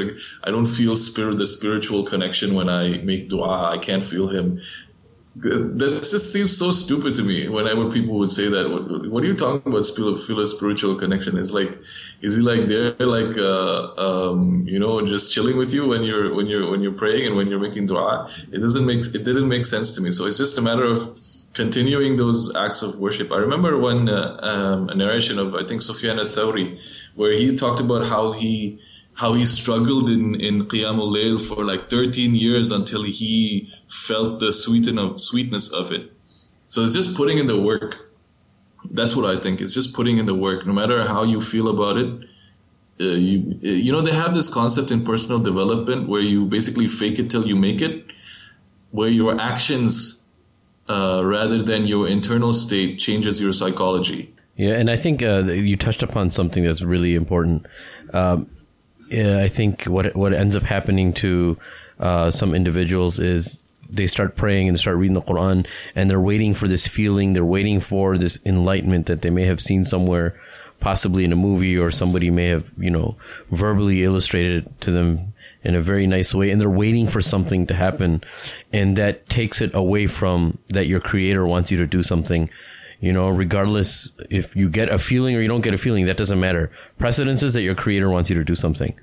I don't feel spirit, the spiritual connection when I make dua. I can't feel Him. This just seems so stupid to me. Whenever people would say that, what, what are you talking about? Feel, feel a spiritual connection? Is like, is he like there, like, uh, um, you know, just chilling with you when you're when you're when you're praying and when you're making dua? It doesn't make it didn't make sense to me. So it's just a matter of continuing those acts of worship. I remember one uh, um, a narration of I think Sufyan al-Thawri, where he talked about how he how he struggled in in Qiyamul Layl for like 13 years until he felt the sweeten of sweetness of it. So it's just putting in the work. That's what I think. It's just putting in the work, no matter how you feel about it. Uh, you you know they have this concept in personal development where you basically fake it till you make it, where your actions uh, rather than your internal state changes your psychology. Yeah, and I think uh, you touched upon something that's really important. Um, I think what what ends up happening to uh, some individuals is they start praying and start reading the Quran, and they're waiting for this feeling. They're waiting for this enlightenment that they may have seen somewhere, possibly in a movie, or somebody may have you know verbally illustrated to them in a very nice way, and they're waiting for something to happen, and that takes it away from that your Creator wants you to do something you know, regardless if you get a feeling or you don't get a feeling, that doesn't matter. Precedence is that your creator wants you to do something,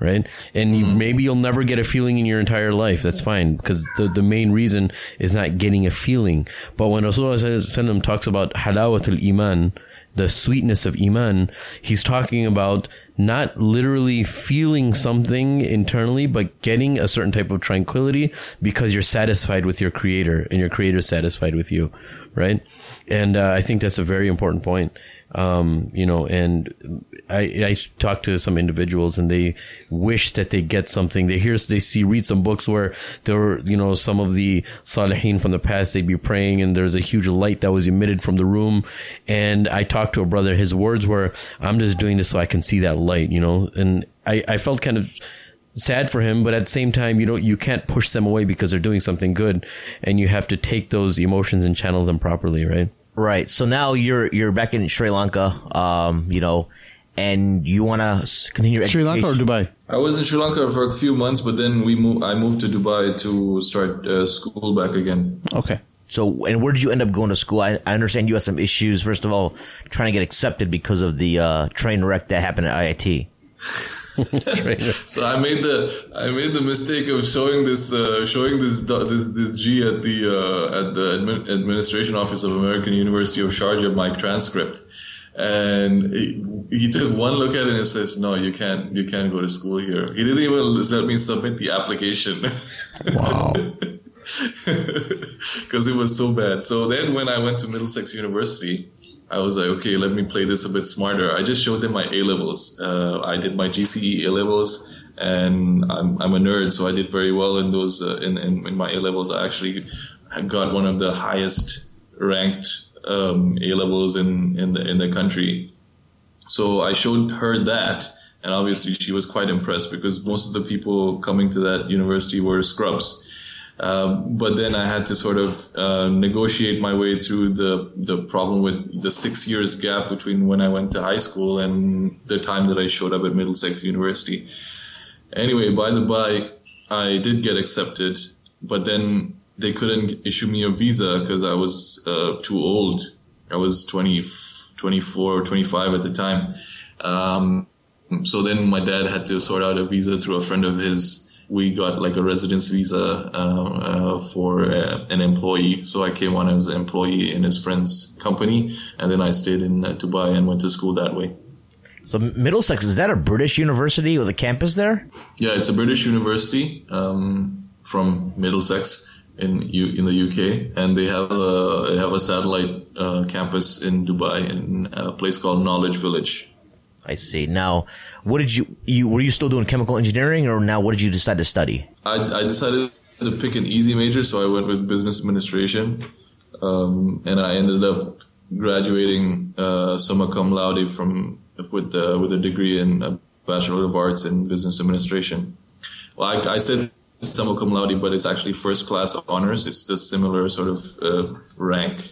right? And you, mm-hmm. maybe you'll never get a feeling in your entire life. That's fine because the, the main reason is not getting a feeling. But when Rasulullah talks about halawat al iman, the sweetness of iman, he's talking about not literally feeling something internally, but getting a certain type of tranquility because you're satisfied with your creator and your creator is satisfied with you, right? And uh, I think that's a very important point. Um, you know, and I, I talk to some individuals and they wish that they get something. They hear, they see, read some books where there were, you know, some of the salihin from the past, they'd be praying and there's a huge light that was emitted from the room. And I talked to a brother, his words were, I'm just doing this so I can see that light, you know, and I, I felt kind of, sad for him, but at the same time, you don't, you can't push them away because they're doing something good, and you have to take those emotions and channel them properly, right? Right. So now you're you're back in Sri Lanka, um, you know, and you want to continue your Sri Lanka or Dubai? I was in Sri Lanka for a few months, but then we moved. I moved to Dubai to start uh, school back again. Okay. So, and where did you end up going to school? I, I understand you had some issues. First of all, trying to get accepted because of the uh, train wreck that happened at IIT. so I made the I made the mistake of showing this uh, showing this this this G at the uh, at the admi- administration office of American University of Sharjah my transcript, and he, he, took one look at it and says, "No, you can't you can't go to school here." He didn't even let me submit the application. Wow. Because it was so bad. So then, when I went to Middlesex University, I was like, okay, let me play this a bit smarter. I just showed them my A levels. Uh, I did my GCE A levels, and I'm, I'm a nerd, so I did very well in those. Uh, in, in, in my A levels, I actually got one of the highest ranked um, A levels in in the in the country. So I showed her that, and obviously she was quite impressed because most of the people coming to that university were scrubs. Um, but then I had to sort of uh, negotiate my way through the the problem with the six years gap between when I went to high school and the time that I showed up at Middlesex University. Anyway, by the by, I did get accepted, but then they couldn't issue me a visa because I was uh, too old. I was 20, 24 or 25 at the time. Um, so then my dad had to sort out a visa through a friend of his we got like a residence visa uh, uh, for uh, an employee. So I came on as an employee in his friend's company, and then I stayed in uh, Dubai and went to school that way. So Middlesex is that a British university with a campus there? Yeah, it's a British university um, from Middlesex in U- in the UK, and they have a they have a satellite uh, campus in Dubai in a place called Knowledge Village. I see. Now, what did you, you were you still doing chemical engineering, or now what did you decide to study? I, I decided to pick an easy major, so I went with business administration, um, and I ended up graduating uh, summa cum laude from with uh, with a degree in a bachelor of arts in business administration. Well, I, I said summa cum laude, but it's actually first class honors. It's the similar sort of uh, rank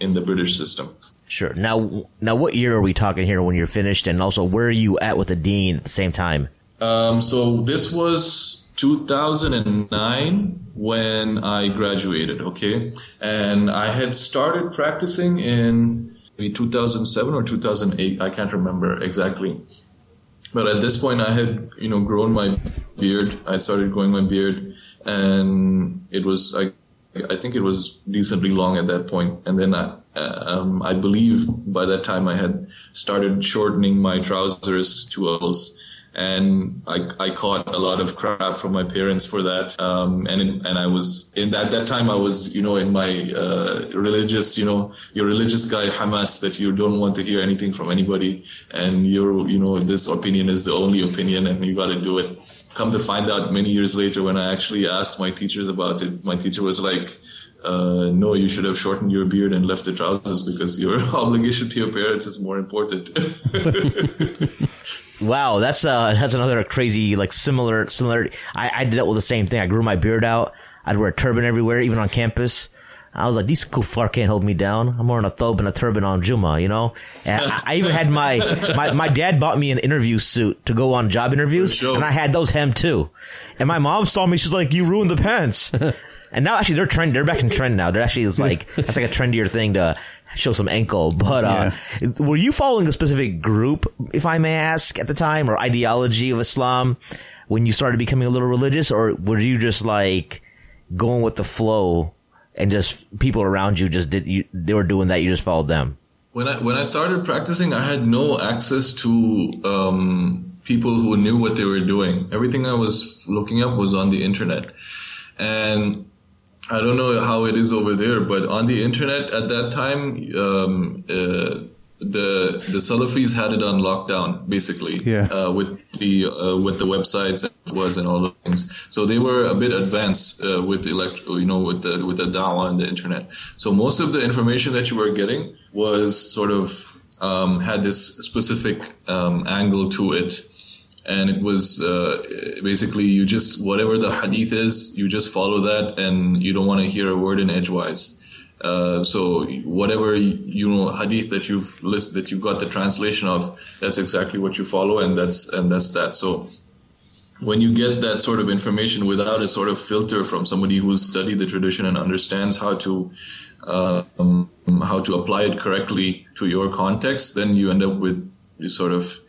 in the British system. Sure. Now, now, what year are we talking here when you're finished, and also where are you at with the deen at the same time? Um, so this was 2009 when I graduated. Okay, and I had started practicing in maybe 2007 or 2008. I can't remember exactly. But at this point, I had you know grown my beard. I started growing my beard, and it was I, I think it was decently long at that point. And then I, um, I believe by that time I had started shortening my trousers to. And I, I caught a lot of crap from my parents for that. Um, and, in, and I was, in that, that time I was, you know, in my, uh, religious, you know, your religious guy, Hamas, that you don't want to hear anything from anybody. And your, you know, this opinion is the only opinion and you got to do it. Come to find out many years later when I actually asked my teachers about it, my teacher was like, uh, no, you should have shortened your beard and left the trousers because your obligation to your parents is more important. wow, that's uh, that's another crazy like similar similar. I, I dealt with the same thing. I grew my beard out. I'd wear a turban everywhere, even on campus. I was like, these kufar can't hold me down. I'm wearing a thobe and a turban on Juma, you know? And I, I, even had my, my, my dad bought me an interview suit to go on job interviews, sure. and I had those hem too. And my mom saw me, she's like, you ruined the pants. And now actually they're trend, they're back in trend now. They're actually, it's like, that's like a trendier thing to show some ankle. But, uh, yeah. were you following a specific group, if I may ask, at the time, or ideology of Islam when you started becoming a little religious, or were you just like going with the flow and just people around you just did you, they were doing that you just followed them when i when i started practicing i had no access to um, people who knew what they were doing everything i was looking up was on the internet and i don't know how it is over there but on the internet at that time um, uh, the the Salafis had it on lockdown basically. Yeah. Uh, with the uh, with the websites and was and all the things. So they were a bit advanced uh, with elect you know with the with the dawah and the internet. So most of the information that you were getting was sort of um, had this specific um, angle to it. And it was uh, basically you just whatever the hadith is, you just follow that, and you don't want to hear a word in edgewise. Uh, so whatever you know hadith that you've list, that you've got the translation of, that's exactly what you follow, and that's and that's that. So when you get that sort of information without a sort of filter from somebody who's studied the tradition and understands how to um, how to apply it correctly to your context, then you end up with you sort of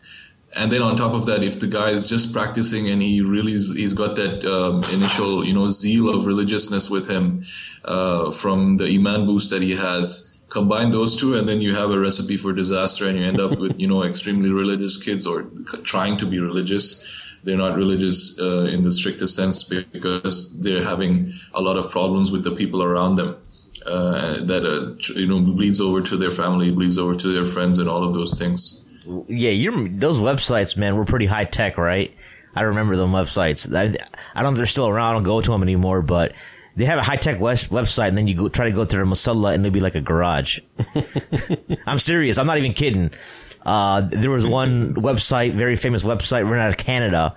and then on top of that, if the guy is just practicing and he really is, he's got that um, initial you know zeal of religiousness with him uh, from the iman boost that he has, combine those two, and then you have a recipe for disaster, and you end up with you know extremely religious kids or trying to be religious. They're not religious uh, in the strictest sense because they're having a lot of problems with the people around them. Uh, that uh, you know bleeds over to their family, bleeds over to their friends, and all of those things yeah, you those websites, man, were pretty high tech, right? I remember them websites. I, I don't know if they're still around. I don't go to them anymore, but they have a high tech website, and then you go, try to go through a musalla, and it'll be like a garage. I'm serious. I'm not even kidding. Uh, there was one website, very famous website, run out of Canada,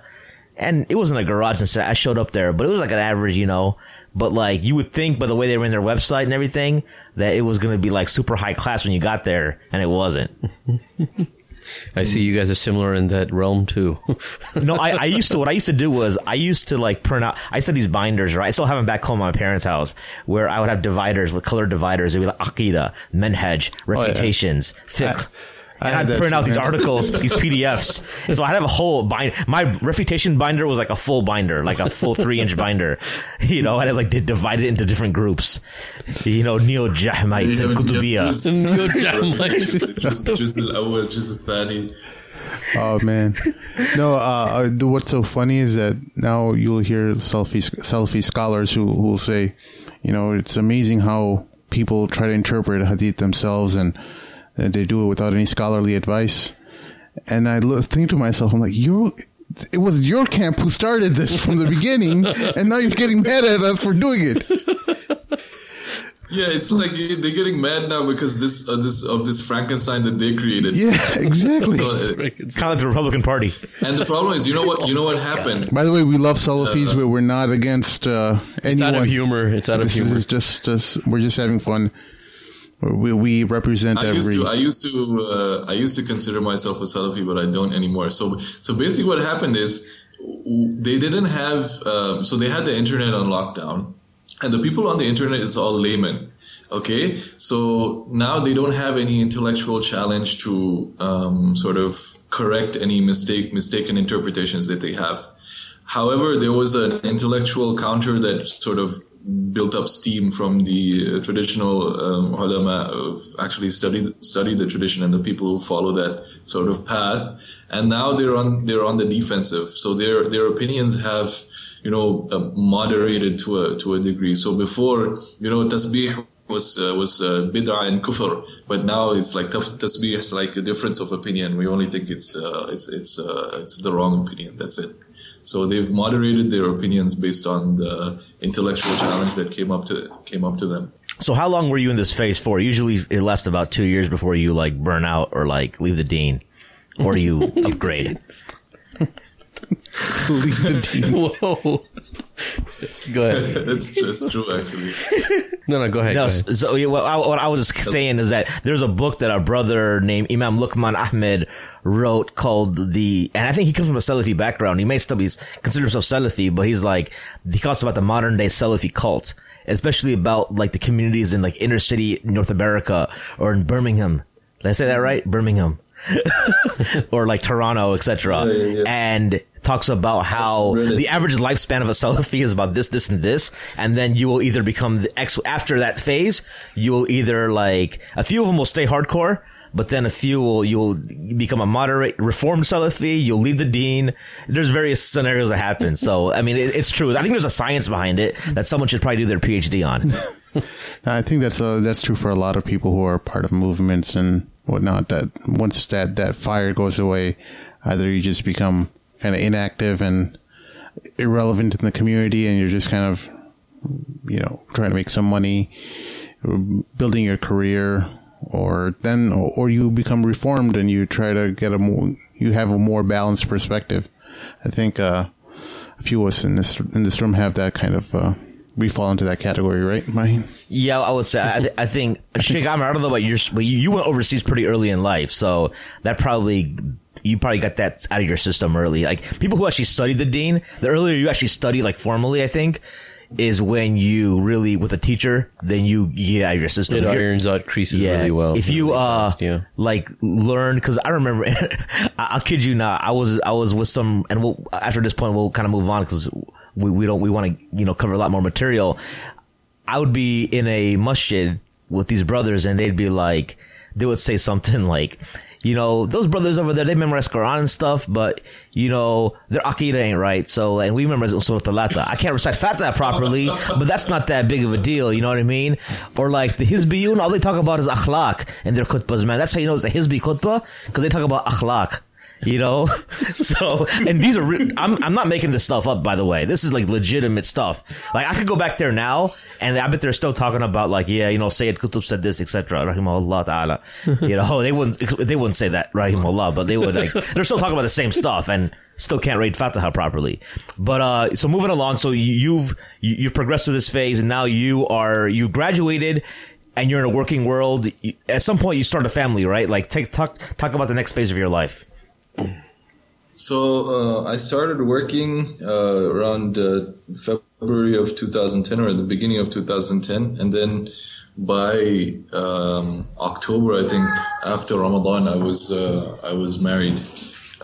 and it wasn't a garage. Instead, I showed up there, but it was like an average, you know. But like you would think by the way they ran their website and everything that it was going to be like super high class when you got there, and it wasn't. I see you guys are similar in that realm too. no, I, I, used to. What I used to do was I used to like print out. I said these binders, right? I still have them back home at my parents' house, where I would have dividers with colored dividers. It'd be like Aqidah, Menhaj, refutations, oh, yeah. fiqh and I'd print out these articles, these PDFs. And so I'd have a whole bind. My refutation binder was like a full binder, like a full three inch binder. You know, I had like they divided into different groups. You know, Neo Jahmites and Kutubiyya. Neo Jahmites. Just the Awad, just the Fani. Oh man, no. Uh, uh what's so funny is that now you'll hear Salafi Salafi scholars who, who will say, you know, it's amazing how people try to interpret hadith themselves and they do it without any scholarly advice. And I look, think to myself, I'm like, you it was your camp who started this from the beginning, and now you're getting mad at us for doing it. Yeah, it's like they're getting mad now because this uh, this of this Frankenstein that they created. Yeah, exactly. so, uh, it's kind of like the Republican Party. And the problem is, you know what? You know what happened. By the way, we love Salafis, uh, but we're not against uh, anyone. It's out of humor. It's out this of humor. Is just, just we're just having fun. We, we represent I every. Used to, I used to, uh, I used to consider myself a Salafi, but I don't anymore. So, so basically, what happened is they didn't have. Um, so they had the internet on lockdown, and the people on the internet is all laymen. Okay, so now they don't have any intellectual challenge to um, sort of correct any mistake, mistaken interpretations that they have. However, there was an intellectual counter that sort of built up steam from the uh, traditional um, of actually study study the tradition and the people who follow that sort of path and now they're on they're on the defensive so their their opinions have you know uh, moderated to a to a degree so before you know tasbih was uh, was uh, bid'ah and kufr, but now it's like tasbih is like a difference of opinion. We only think it's uh, it's it's uh, it's the wrong opinion. That's it. So they've moderated their opinions based on the intellectual challenge that came up to came up to them. So how long were you in this phase for? Usually it lasts about two years before you like burn out or like leave the deen, or you upgrade. Leave the deen. Whoa. go ahead. that's, just true, actually. No, no, go ahead. No, go ahead. so yeah, what I, what I was saying is that there's a book that our brother named Imam Luqman Ahmad wrote called the, and I think he comes from a Salafi background. He may still be consider himself Salafi, but he's like he talks about the modern day Salafi cult, especially about like the communities in like inner city North America or in Birmingham. Did I say that right? Birmingham. or like Toronto, etc. Yeah, yeah, yeah. And talks about how Really? the average lifespan of a Salafi is about this, this, and this, and then you will either become the ex after that phase. You will either like a few of them will stay hardcore, but then a few will you'll become a moderate reformed Salafi. You'll leave the deen. There's various scenarios that happen. So I mean, it, it's true. I think there's a science behind it that someone should probably do their PhD on. I think that's uh, that's true for a lot of people who are part of movements and whatnot. That once that that fire goes away, either you just become kind of inactive and irrelevant in the community, and you're just kind of you know trying to make some money, building your career, or then or you become reformed and you try to get a more you have a more balanced perspective. I think uh, a few of us in this in this room have that kind of. Uh, we fall into that category, right, Mahin? Yeah, I would say. I, th- I think Sheikh I don't know about yours, but you, you went overseas pretty early in life, so that probably you probably got that out of your system early. Like people who actually study the deen, the earlier you actually study, like formally, I think, is when you really with a teacher, then you get out of your system. It irons out creases really well. if you uh yeah. like learn because I remember I- I'll kid you not I was I was with some and we'll after this point we'll kind of move on because we, we don't we want to you know cover a lot more material. I would be in a masjid with these brothers and they'd be like they would say something like you know those brothers over there they memorize Quran and stuff but you know their aqidah ain't right. So and we memorize Surah Al-Lata I can't recite Fatiha properly but that's not that big of a deal you know what I mean? Or like the Hizbiyun all they talk about is akhlaq in their khutbahs man. That's how you know it's a Hizbi khutbah because they talk about akhlaq you know? So and these are re- I'm, I'm not making this stuff up by the way. This is like legitimate stuff. Like i could go back there now and i bet they're still talking about like yeah you know sayyid qutb said this etc rahimahullah ta'ala. You know they wouldn't they wouldn't say that rahimahullah but they would like they're still talking about the same stuff and still can't read fatiha properly. But uh so moving along so you- you've you- you've progressed through this phase and now you are you've graduated and you're in a working world. At some point you start a family right? Like take talk talk about the next phase of your life So uh, I started working uh, around uh, February of 2010 or the beginning of 2010, and then by um, October, I think after Ramadan, I was uh, I was married.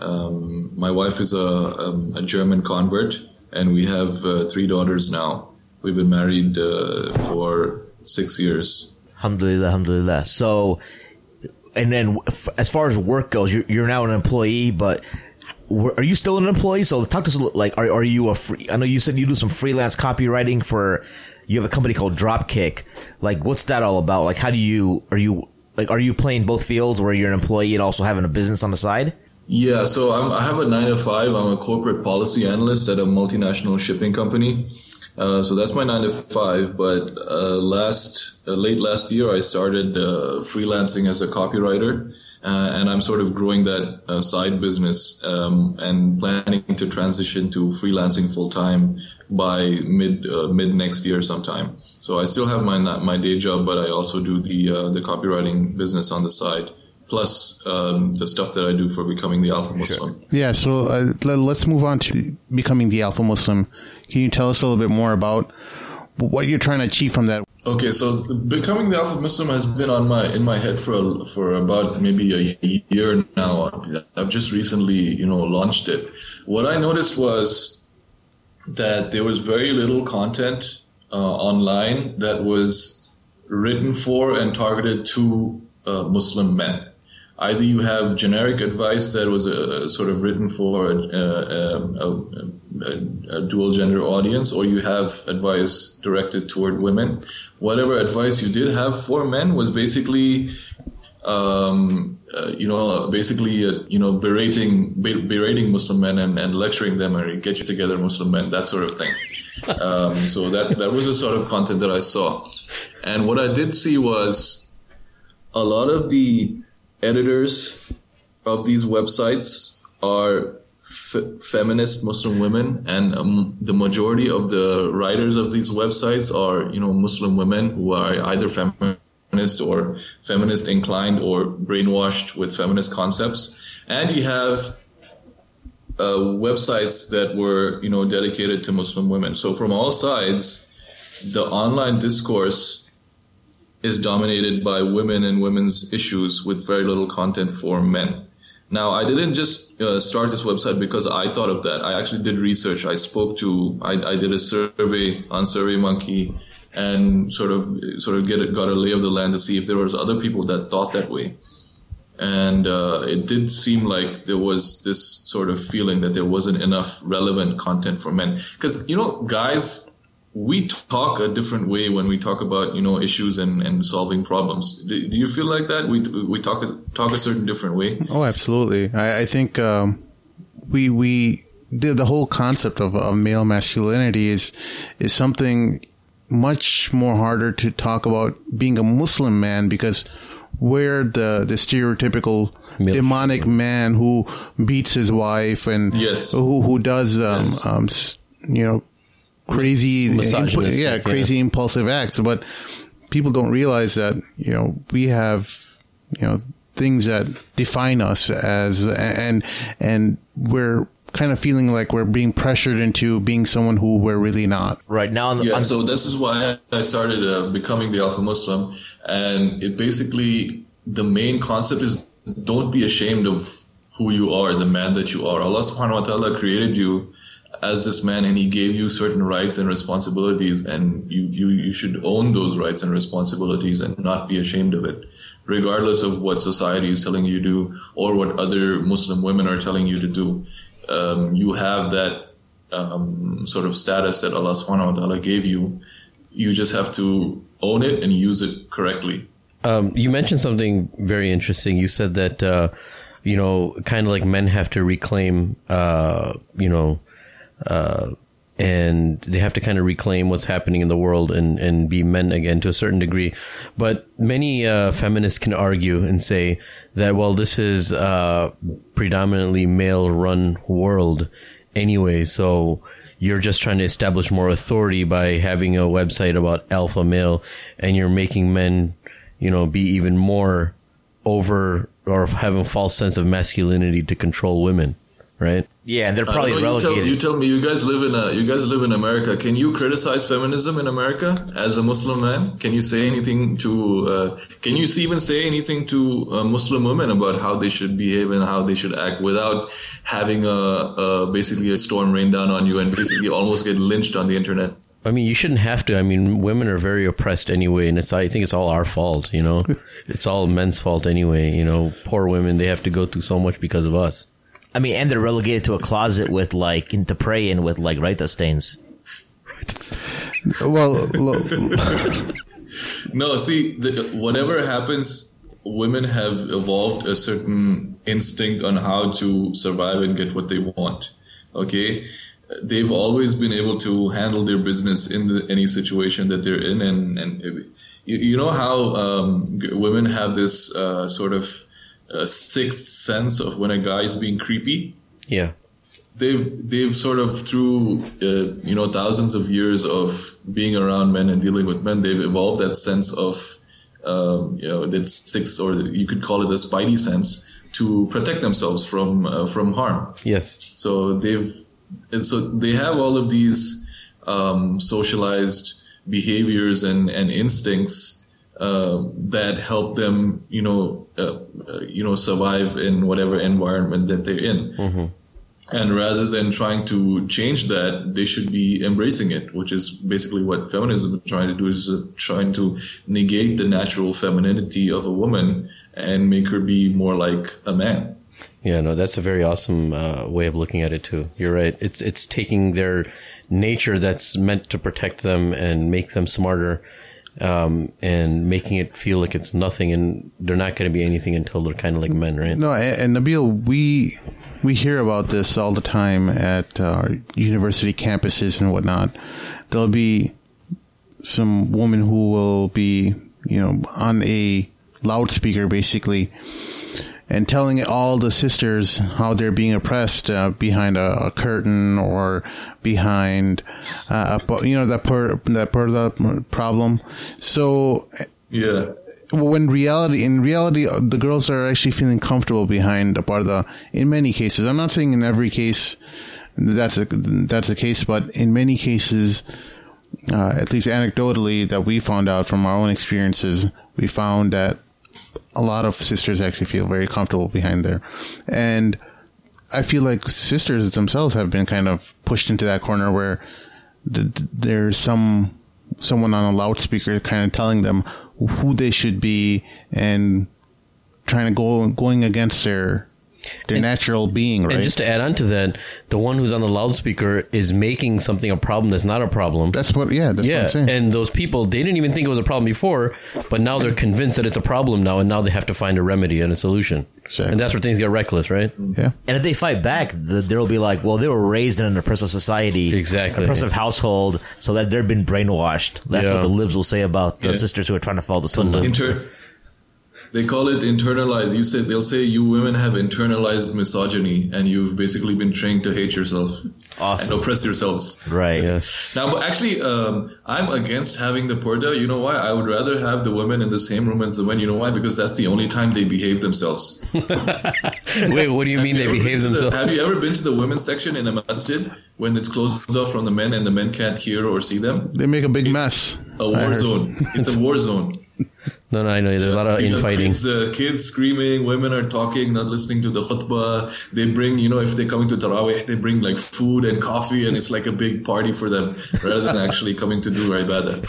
Um, my wife is a, um, a German convert, and we have uh, three daughters now. We've been married uh, for six years. Alhamdulillah, alhamdulillah. So, and then as far as work goes, you're, you're now an employee, but are you still an employee? So talk to us, like, are, are you a free, I know you said you do some freelance copywriting for, you have a company called Dropkick. Like, what's that all about? Like, how do you, are you, like, are you playing both fields where you're an employee and also having a business on the side? Yeah, so I'm, I have a nine to five. I'm a corporate policy analyst at a multinational shipping company. Uh, so that's my nine to five. But uh, last uh, late last year, I started uh, freelancing as a copywriter, uh, and I'm sort of growing that side business um, and planning to transition to freelancing full time by mid mid next year sometime. So I still have my my day job, but I also do the uh, the copywriting business on the side plus um, the stuff that I do for becoming the Alpha Muslim. Yeah, so uh, le- let's move on to becoming the Alpha Muslim. Can you tell us a little bit more about what you're trying to achieve from that? Okay, so becoming the Alpha Muslim has been on my in my head for a, for about maybe a year now. I've just recently, you know, launched it. What I noticed was that there was very little content uh, online that was written for and targeted to uh, Muslim men. Either you have generic advice that was uh, sort of written for a, a, a, a dual gender audience, or you have advice directed toward women. Whatever advice you did have for men was basically um, uh, you know, basically, uh, you know, berating berating Muslim men and, and lecturing them or get you together Muslim men, that sort of thing. Um, so that that was the sort of content that I saw, and what I did see was a lot of the editors of these websites are f- feminist Muslim women, and um, the majority of the writers of these websites are, you know, Muslim women who are either feminist or feminist inclined or brainwashed with feminist concepts. And you have uh, websites that were, you know, dedicated to Muslim women. So from all sides, the online discourse is dominated by women and women's issues with very little content for men. Now, I didn't just uh, start this website because I thought of that. I actually did research. I spoke to, I, I did a survey on SurveyMonkey and sort of, sort of get a, got a lay of the land to see if there was other people that thought that way. And uh, it did seem like there was this sort of feeling that there wasn't enough relevant content for men. Because, you know, guys we talk a different way when we talk about you know issues and, and solving problems. Do, do you feel like that? We we talk talk a certain different way. Oh, absolutely. I, I think um, we we the, the whole concept of, of male masculinity is is something much more harder to talk about being a Muslim man because we're the the stereotypical Male demonic man who beats his wife and yes. who who does um, yes. um, you know crazy, impu- yeah, crazy yeah. impulsive acts. But people don't realize that you know we have you know things that define us as and and we're kind of feeling like we're being pressured into being someone who we're really not. Right now, the, yeah. so this is why I started uh, becoming the Alpha Muslim, and it basically the main concept is don't be ashamed of who you are, the man that you are. Allah Subhanahu wa Taala created you as this man and he gave you certain rights and responsibilities and you, you, you should own those rights and responsibilities and not be ashamed of it, regardless of what society is telling you to do or what other Muslim women are telling you to do. Um, you have that um, sort of status that Allah subhanahu wa ta'ala gave you. You just have to own it and use it correctly. Um, you mentioned something very interesting. You said that, uh, you know, kind of like men have to reclaim, uh, you know, uh, and they have to kind of reclaim what's happening in the world and, and be men again to a certain degree. But many uh, feminists can argue and say that, well, this is a predominantly male run world anyway, so you're just trying to establish more authority by having a website about alpha male and you're making men, you know, be even more over or having a false sense of masculinity to control women right? Yeah, and they're probably know, relegated. You tell, you tell, me, you guys live in a, you guys live in America. Can you criticize feminism in America as a Muslim man? Can you say anything to? Uh, can you even say anything to uh, Muslim women about how they should behave and how they should act without having a, a basically a storm rain down on you and basically almost get lynched on the internet? I mean, you shouldn't have to. I mean, women are very oppressed anyway, and it's. I think it's all our fault. You know, it's all men's fault anyway. You know, poor women they have to go through so much because of us. I mean, and they're relegated to a closet with like to pray in with like raita stains. well, no. See, the, whatever happens, women have evolved a certain instinct on how to survive and get what they want. Okay, they've always been able to handle their business in the, any situation that they're in, and and you, you know how um, women have this uh, sort of a sixth sense of when a guy is being creepy. Yeah. They've they've sort of through uh, you know thousands of years of being around men and dealing with men, they've evolved that sense of um, you know that sixth or you could call it a spidey sense to protect themselves from uh, from harm. Yes. So they've and so they have all of these um, socialized behaviors and and instincts uh, that help them, you know, uh, uh, you know, survive in whatever environment that they're in. Mm-hmm. And rather than trying to change that, they should be embracing it, which is basically what feminism is trying to do is uh, trying to negate the natural femininity of a woman and make her be more like a man. Yeah, no, that's a very awesome uh, way of looking at it too. You're right. It's it's taking their nature that's meant to protect them and make them smarter um, and making it feel like it's nothing, and they're not going to be anything until they're kind of like men, right? No, and, and Nabeel, we we hear about this all the time at uh, university campuses and whatnot. There'll be some woman who will be, you know, on a loudspeaker basically and telling all the sisters how they're being oppressed uh, behind a, a, curtain or behind, uh, a, you know, that part, that part of the problem. So, yeah. When reality, in reality, the girls are actually feeling comfortable behind a parda. In many cases, I'm not saying in every case that's a, that's the case, but in many cases, uh, at least anecdotally, that we found out from our own experiences, we found that a lot of sisters actually feel very comfortable behind there. And I feel like sisters themselves have been kind of pushed into that corner where th- there's some someone on a loudspeaker kind of telling them who they should be and trying to go going against their their and, natural being, right? And just to add on to that, the one who's on the loudspeaker is making something a problem that's not a problem. That's what, yeah, that's yeah. And those people, they didn't even think it was a problem before, but now they're convinced that it's a problem now, and now they have to find a remedy and a solution. Exactly. And that's where things get reckless, right? Yeah. And if they fight back, there will be like, well, they were raised in an oppressive society, exactly, oppressive household, so that they've been brainwashed. That's yeah. what the libs will say about the yeah. sisters who are trying to follow the sun. Inter- they call it internalized. You said they'll say you women have internalized misogyny, and you've basically been trained to hate yourself awesome. and oppress yourselves. Right. Yes. Now, but actually, um, I'm against having the purdah. You know why? I would rather have the women in the same room as the men. You know why? Because that's the only time they behave themselves. Wait, what do you mean they behave themselves? The, have you ever been to the women's section in a masjid when it's closed off from the men and the men can't hear or see them? They make a big it's mess. A war zone. It's a war zone. No, no, I know. There's a lot of infighting. Kids, uh, kids screaming, women are talking, not listening to the khutbah. They bring, you know, if they're coming to Tarawih, they bring like food and coffee, and it's like a big party for them rather than actually coming to do ibadah.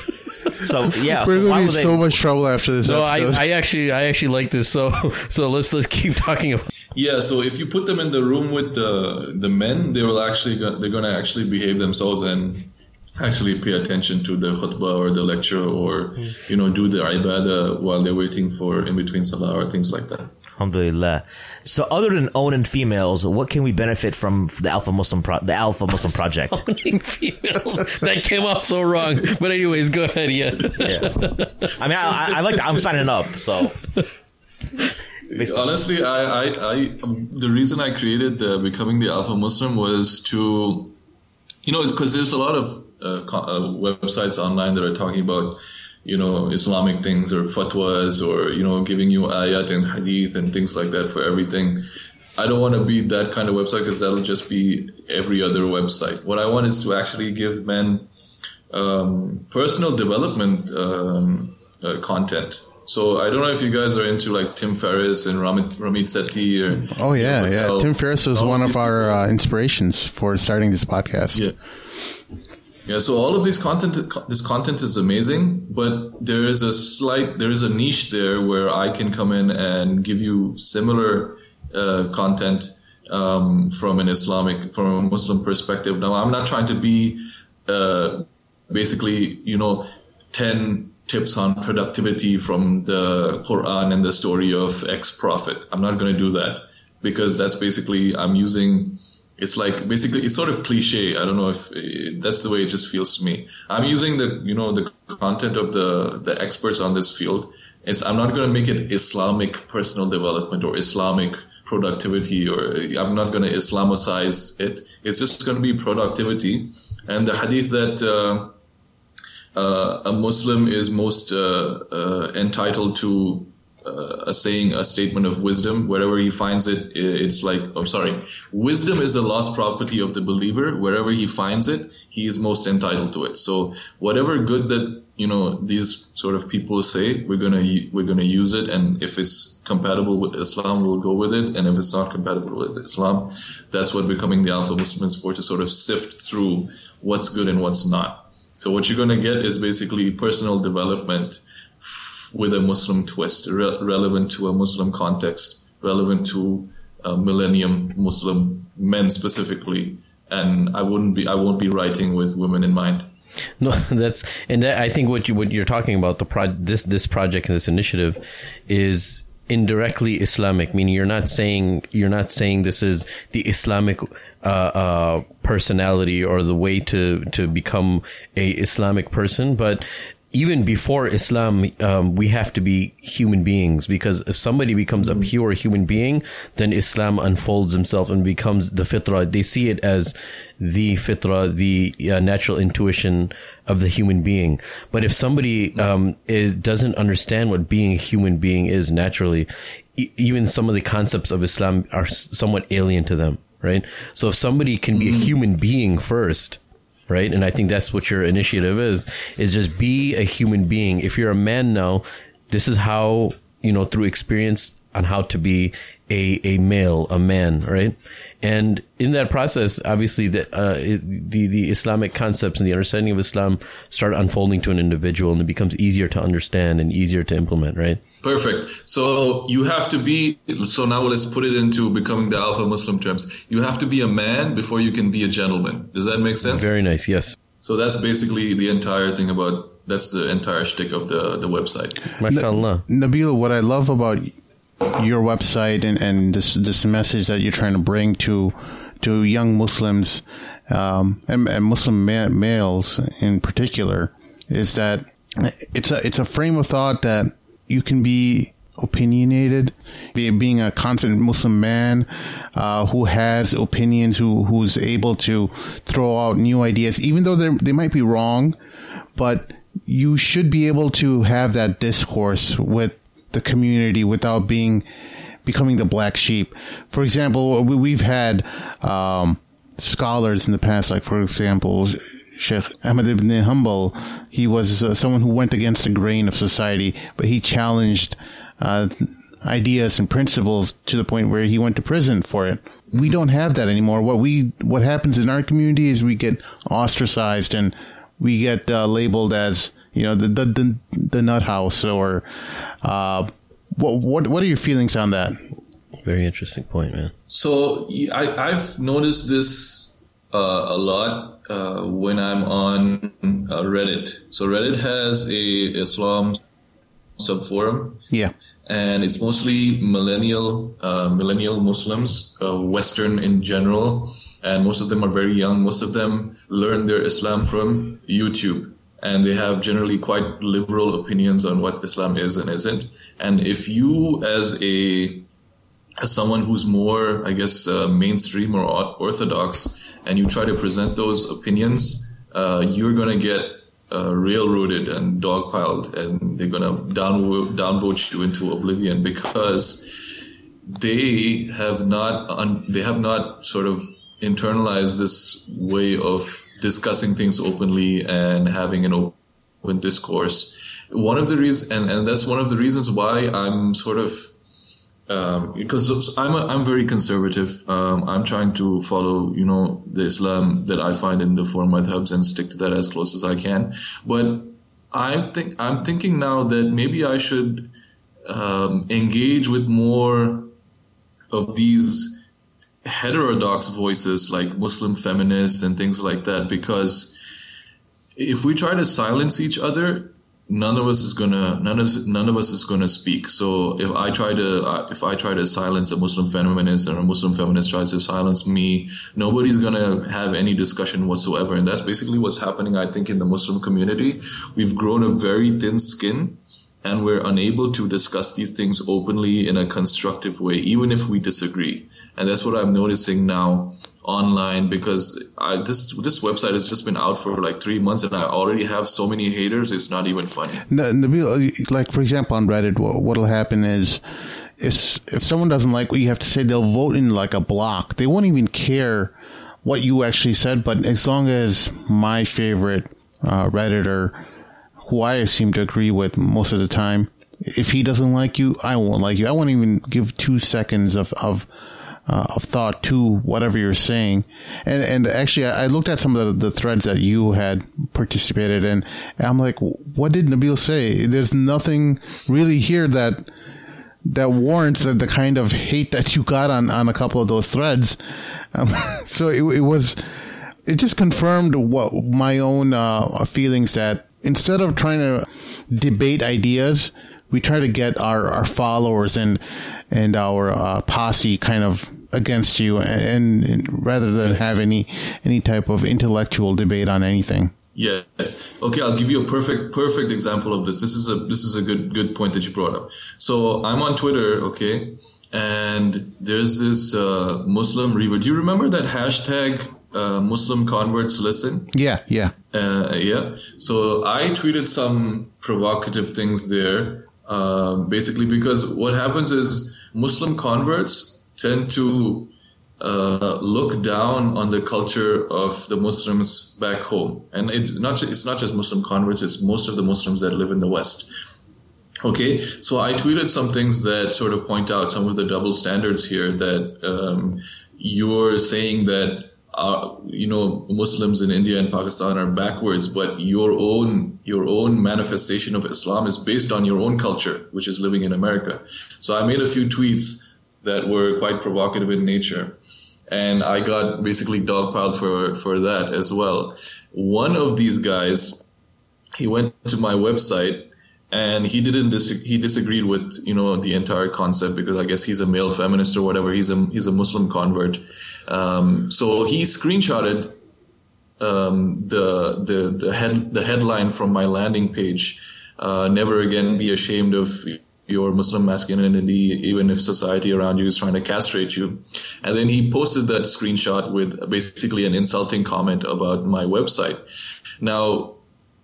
So yeah, we're so going to be so much trouble after this. No, I, I, actually, I actually like this. So, so let's let's keep talking about. Yeah, so if you put them in the room with the the men, they will actually they're going to actually behave themselves and actually pay attention to the khutbah or the lecture or you know do the ibadah while they're waiting for in between salah or things like that. Alhamdulillah. So other than owning females what can we benefit from the alpha muslim pro- the alpha muslim project? Owning females. That came off so wrong. But anyways go ahead yeah, yeah. i mean I, I, like to, i'm signing up so. Honestly I, I i um, the reason i created the becoming the alpha muslim was to you know because there's a lot of uh, uh, websites online that are talking about you know Islamic things or fatwas or you know giving you ayat and hadith and things like that for everything. I don't want to be that kind of website because that'll just be every other website. What I want is to actually give men um, personal development um, uh, content. So I don't know if you guys are into like Tim Ferriss and Ramit, Ramit Sethi or oh yeah yeah Tim Ferriss was one of our uh, inspirations for starting this podcast. Yeah. Yeah, so all of this content, this content is amazing, but there is a slight, there is a niche there where I can come in and give you similar uh, content um, from an Islamic, from a Muslim perspective. Now, I'm not trying to be uh, basically, you know, ten tips on productivity from the Quran and the story of ex prophet. I'm not going to do that because that's basically I'm using it's like basically it's sort of cliche. I don't know if uh, that's the way it just feels to me. I'm using the you know the content of the the experts on this field. It's, I'm not going to make it Islamic personal development or Islamic productivity or I'm not going to Islamicize it. It's just going to be productivity. And the hadith that uh, uh, a Muslim is most uh, uh entitled to Uh, a saying, a statement of wisdom. Wherever he finds it, it's like, I'm sorry, wisdom is the lost property of the believer. Wherever he finds it, he is most entitled to it. So whatever good that, you know, these sort of people say, we're to, we're to use it. And if it's compatible with Islam, we'll go with it. And if it's not compatible with Islam, that's what becoming the Alpha Muslims for to sort of sift through what's good and what's not. So what you're to get is basically personal development with a Muslim twist, re- relevant to a Muslim context, relevant to a millennium Muslim men specifically. And I wouldn't be, I won't be writing with women in mind. No, that's and that, I think what you what you're talking about the pro, this this project and this initiative is indirectly Islamic, meaning you're not saying you're not saying this is the Islamic uh, uh, personality or the way to to become a Islamic person, but even before Islam, um, we have to be human beings because if somebody becomes a pure human being, then Islam unfolds himself and becomes the fitrah. They see it as the fitrah, the uh, natural intuition of the human being. But if somebody um, is doesn't understand what being a human being is naturally, e- even some of the concepts of Islam are somewhat alien to them, right? So if somebody can be a human being first, right? And I think that's what your initiative is, is just be a human being. If you're a man now, this is how, you know, through experience on how to be a, a male, a man, right? And in that process, obviously, the, uh, the the Islamic concepts and the understanding of Islam start unfolding to an individual, and it becomes easier to understand and easier to implement. Right? Perfect. So you have to be. So now let's put it into becoming the alpha Muslim terms. You have to be a man before you can be a gentleman. Does that make sense? Very nice. Yes. So that's basically the entire thing about. That's the entire shtick of the the website. MashaAllah. Nabeel, what I love about your website and, and this this message that you're trying to bring to to young Muslims um, and, and, Muslim ma- males in particular is that it's a it's a frame of thought that you can be opinionated, be, being a confident Muslim man uh, who has opinions, who who's able to throw out new ideas, even though they might be wrong, but you should be able to have that discourse with the community without being becoming the black sheep. For example, we've had um, scholars in the past, like for example, Sheikh Ahmed ibn Hanbal. He was uh, someone who went against the grain of society, but he challenged uh, ideas and principles to the point where he went to prison for it. We don't have that anymore. What we what happens in our community is we get ostracized and we get uh, labeled as you know the the the, the nut house or uh, what what what are your feelings on that? Very interesting point, man. So I I've noticed this uh, a lot uh, when I'm on uh, Reddit. So Reddit has a Islam subforum. Yeah. And it's mostly millennial, uh, millennial Muslims, uh, Western in general, and most of them are very young. Most of them learn their Islam from YouTube and they have generally quite liberal opinions on what Islam is and isn't. And if you, as a as someone who's more, I guess, uh, mainstream or orthodox, and you try to present those opinions, uh, you're going to get uh, railroaded and dogpiled, and they're going to down downvote you into oblivion because they have not un- they have not sort of internalized this way of discussing things openly and having an open discourse. One of the reasons, and, and that's one of the reasons why I'm sort of, um, because I'm a, I'm very conservative. Um, I'm trying to follow, you know, the Islam that I find in the four madhabs and stick to that as close as I can. But I'm think I'm thinking now that maybe I should um, engage with more of these heterodox voices like Muslim feminists and things like that because if we try to silence each other, none of us is gonna none of none of us is gonna speak. So if I try to uh, if I try to silence a Muslim feminist and a Muslim feminist tries to silence me, nobody's gonna have any discussion whatsoever. And that's basically what's happening. I think in the Muslim community, we've grown a very thin skin. And we're unable to discuss these things openly in a constructive way, even if we disagree and that's what I'm noticing now online because I, this this website has just been out for like three months and I already have so many haters. It's not even funny. Nabeel, like for example on Reddit, what'll happen is if if someone doesn't like what you have to say, they'll vote in like a block. They won't even care what you actually said, but as long as my favorite uh, redditor, who I seem to agree with most of the time, if he doesn't like you, I won't like you. I won't even give two seconds of of uh, of thought to whatever you're saying. And and actually, I looked at some of the, the threads that you had participated in, I'm like, what did Nabeel say? There's nothing really here that that warrants the, the kind of hate that you got on on a couple of those threads. Um, so it, it was it just confirmed what my own uh, feelings that instead of trying to debate ideas, we try to get our, our followers and and our uh, posse kind of against you, and, and rather than yes. have any any type of intellectual debate on anything. Yes. Okay, I'll give you a perfect perfect example of this. This is a this is a good good point that you brought up. So I'm on Twitter, okay, and there's this uh, Muslim reaver. Do you remember that hashtag uh, Muslim converts listen? Yeah, yeah, uh, yeah. So I tweeted some provocative things there, uh, basically because what happens is Muslim converts tend to uh, look down on the culture of the Muslims back home, and it's not it's not just Muslim converts; it's most of the Muslims that live in the West. Okay, so I tweeted some things that sort of point out some of the double standards here. That um, you're saying that uh, you know Muslims in India and Pakistan are backwards, but your own your own manifestation of Islam is based on your own culture, which is living in America. So I made a few tweets that were quite provocative in nature and I got basically dogpiled for for that as well. One of these guys, he went to my website and he didn't dis- he disagreed with you know the entire concept because I guess he's a male feminist or whatever. He's a he's a Muslim convert. Um, so he screenshotted um, the the the head the headline from my landing page. Uh, never again be ashamed of your Muslim masculinity, even if society around you is trying to castrate you. And then he posted that screenshot with basically an insulting comment about my website. Now,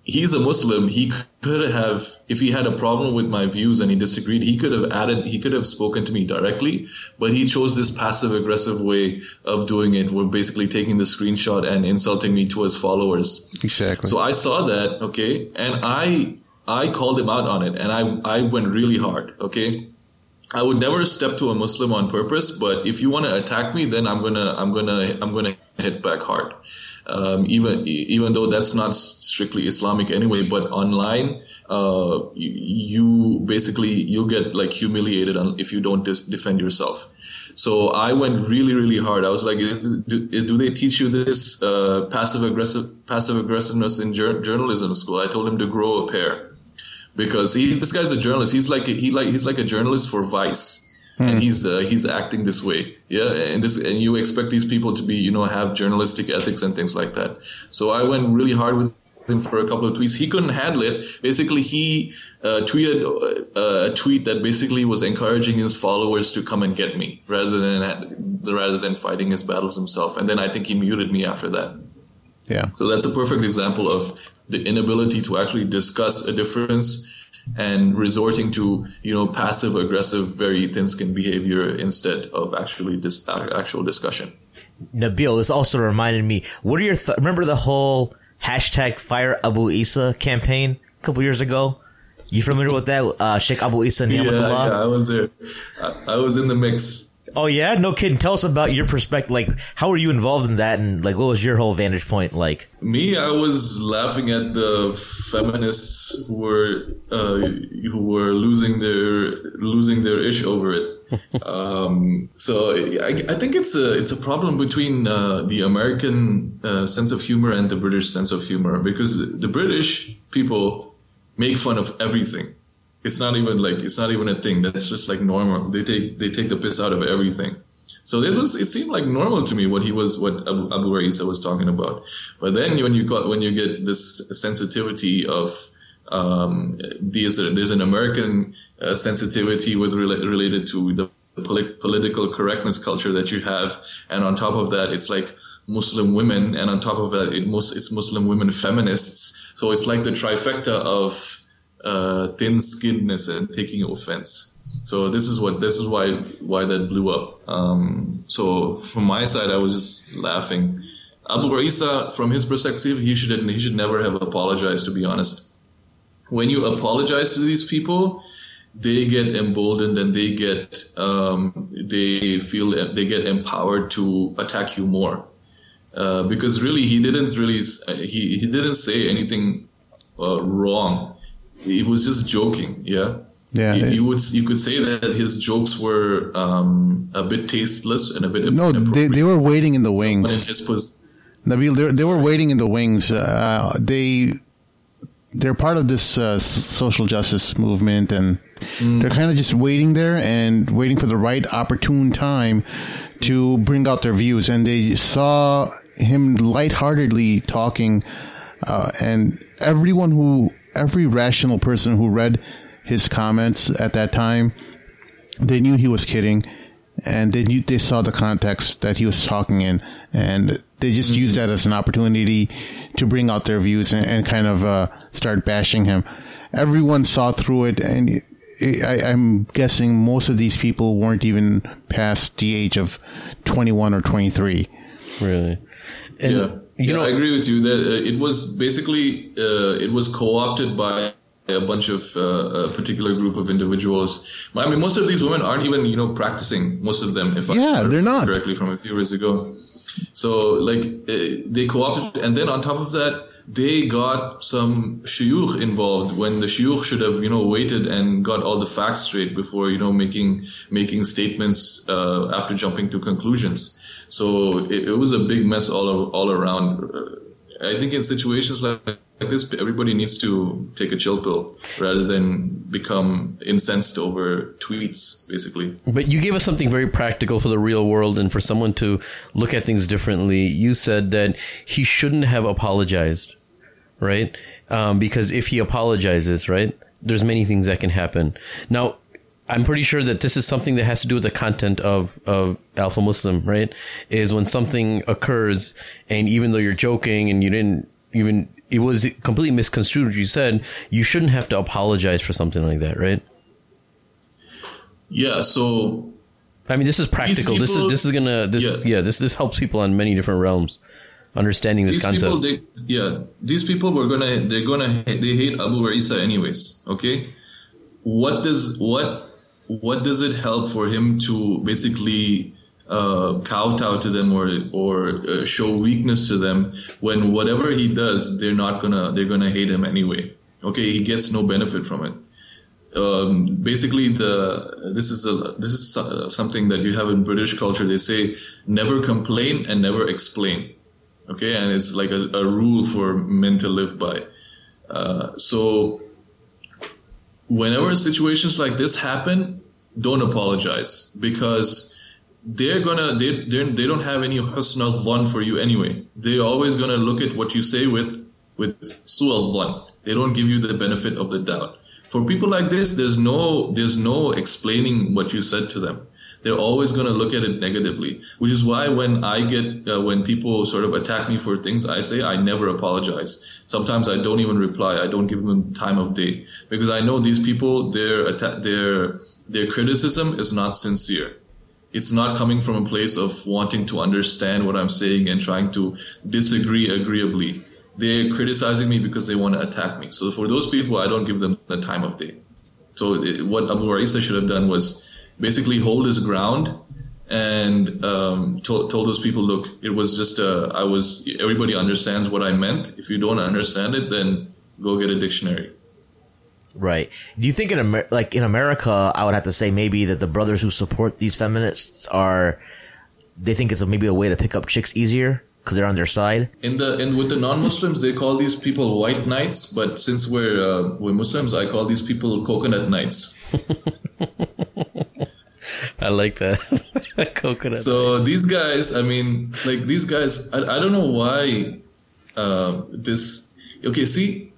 he's a Muslim. He could have, if he had a problem with my views and he disagreed, he could have added, he could have spoken to me directly, but he chose this passive aggressive way of doing it. We're basically taking the screenshot and insulting me to his followers. Exactly. So I saw that, okay, and I I called him out on it and I, I went really hard. Okay. I would never step to a Muslim on purpose, but if you want to attack me, then I'm gonna, I'm gonna, I'm gonna hit back hard. Um, even, even though that's not strictly Islamic anyway, but online, uh, you, basically, you'll get like humiliated if you don't dis- defend yourself. So I went really, really hard. I was like, is, do, do, they teach you this uh, passive aggressive passive aggressiveness in jur- journalism school? I told him to grow a pair because he's this guy's a journalist. He's like a, he like he's like a journalist for Vice. Hmm. And he's uh, he's acting this way, yeah. And this and you expect these people to be, you know, have journalistic ethics and things like that. So I went really hard with him for a couple of tweets. He couldn't handle it. Basically, he uh, tweeted uh, a tweet that basically was encouraging his followers to come and get me rather than rather than fighting his battles himself. And then I think he muted me after that. Yeah. So that's a perfect example of the inability to actually discuss a difference and resorting to you know passive aggressive very thin skinned behavior instead of actually dis- actual discussion. Nabeel this also reminded me what are your th- remember the whole hashtag fire abu isa campaign a couple years ago? You familiar with that uh, sheikh abu isa yeah, yeah i was there. I, I was in the mix Oh yeah, no kidding. Tell us about your perspective. Like, how were you involved in that, and like, what was your whole vantage point like? Me, I was laughing at the feminists who were uh, who were losing their losing their ish over it. um, so I, I, think it's a it's a problem between uh, the American uh, sense of humor and the British sense of humor because the British people make fun of everything it's not even like it's not even a thing. That's just like normal. They take they take the piss out of everything. So it was it seemed like normal to me what he was what Abu, Abu was talking about. But then when you got when you get this sensitivity of um, there's there's an American uh, sensitivity with rela- related to the polit- political correctness culture that you have, and on top of that, it's like Muslim women, and on top of that, it mus- it's Muslim women feminists. So it's like the trifecta of uh, thin-skinnedness and taking offense. So this is what this is why why that blew up. Um, so from my side, I was just laughing. Abu Isa, from his perspective, he should he should never have apologized. To be honest, when you apologize to these people, they get emboldened and they get um, they feel they get empowered to attack you more. Uh, because really, he didn't really he he didn't say anything uh, wrong he was just joking. Yeah. Yeah, you, you, would you could say that his jokes were um, a bit tasteless and a bit no. They, they were waiting in the wings. Nabeel, they, they were waiting in the wings. Uh, they they're part of this uh, social justice movement, and mm. they're kind of just waiting there and waiting for the right opportune time to bring out their views. And they saw him lightheartedly talking, uh, and everyone who, every rational person who read his comments at that time, they knew he was kidding, and they knew, they saw the context that he was talking in, and they just mm-hmm. used that as an opportunity to bring out their views and, and kind of uh, start bashing him. Everyone saw through it, and I, am guessing most of these people weren't even past the age of 21 or 23. Really? And, yeah, you know, I agree with you that uh, it was basically uh, it was co-opted by a bunch of uh, a particular group of individuals. I mean, most of these women aren't even you know practicing. Most of them, if yeah, I they're not directly from a few years ago. So like uh, they co-opted, and then on top of that, they got some shuyukh involved when the shuyukh should have you know waited and got all the facts straight before you know making making statements uh, after jumping to conclusions. So it, it, was a big mess all all around. I think in situations like like this, everybody needs to take a chill pill rather than become incensed over tweets, basically. But you gave us something very practical for the real world and for someone to look at things differently. You said that he shouldn't have apologized, right? Um, because if he apologizes, right, there's many things that can happen. Now, I'm pretty sure that this is something that has to do with the content of, of Alpha Muslim, right? Is when something occurs and even though you're joking and you didn't even it was completely misconstrued. what You said you shouldn't have to apologize for something like that, right? Yeah. So, I mean, this is practical. People, this is this is gonna this yeah. yeah. this this helps people on many different realms understanding this these concept. People, they, yeah, these people were gonna they're gonna they hate Abu Isa anyways. Okay, what does what what does it help for him to basically uh, kowtow to them or or uh, show weakness to them when whatever he does they're not gonna they're gonna hate him anyway. Okay he gets no benefit from it. Um, basically the this is a this is something that you have in British culture. They say never complain and never explain. Okay and it's like a, a rule for men to live by. Uh, so whenever situations like this happen don't apologize because they're gonna they they're, they don't have any husna dhan for you anyway. They're always gonna look at what you say with with su'al dhan. They don't give you the benefit of the doubt. For people like this, there's no there's no explaining what you said to them. They're always gonna look at it negatively, which is why when I get uh, when people sort of attack me for things I say, I never apologize. Sometimes I don't even reply. I don't give them time of day because I know these people their atta- their their criticism is not sincere it's not coming from a place of wanting to understand what I'm saying and trying to disagree agreeably. They're criticizing me because they want to attack me. So for those people, I don't give them the time of day. So it, what Abu Isa should have done was basically hold his ground and um, told, told those people, look, it was just a, I was, everybody understands what I meant. If you don't understand it, then go get a dictionary. Right. Do you think in Amer- like in America, I would have to say maybe that the brothers who support these feminists are, they think it's a, maybe a way to pick up chicks easier because they're on their side. In the and with the non-Muslims, they call these people white knights, but since we're uh, we're Muslims, I call these people coconut knights. I like that coconut. So knights. these guys, I mean, like these guys, I, I don't know why uh, this. Okay, see,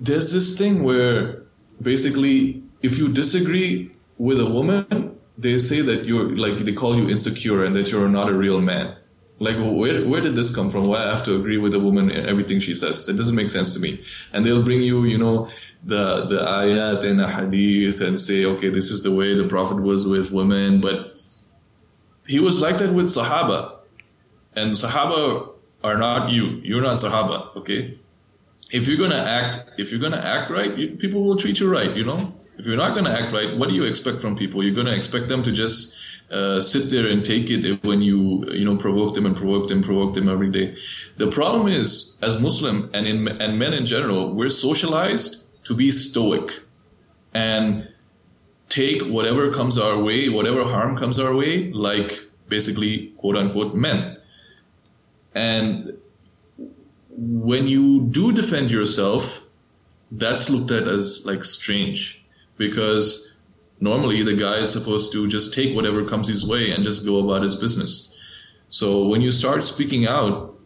there's this thing where basically, if you disagree with a woman, they say that you're like they call you insecure and that you're not a real man. Like, where where did this come from? Why I have to agree with a woman in everything she says? That doesn't make sense to me. And they'll bring you, you know, the the ayat and a hadith and say, okay, this is the way the Prophet was with women, but he was like that with Sahaba, and Sahaba are not you. You're not Sahaba, okay? if you're gonna act, if you're gonna act right, you, people will treat you right. You know, if you're not gonna act right, what do you expect from people? You're gonna expect them to just uh, sit there and take it when you you know provoke them and provoke them, provoke them every day. The problem is, as Muslim and in and men in general, we're socialized to be stoic and take whatever comes our way, whatever harm comes our way, like basically quote unquote men. And when you do defend yourself, that's looked at as like strange because normally the guy is supposed to just take whatever comes his way and just go about his business. So when you start speaking out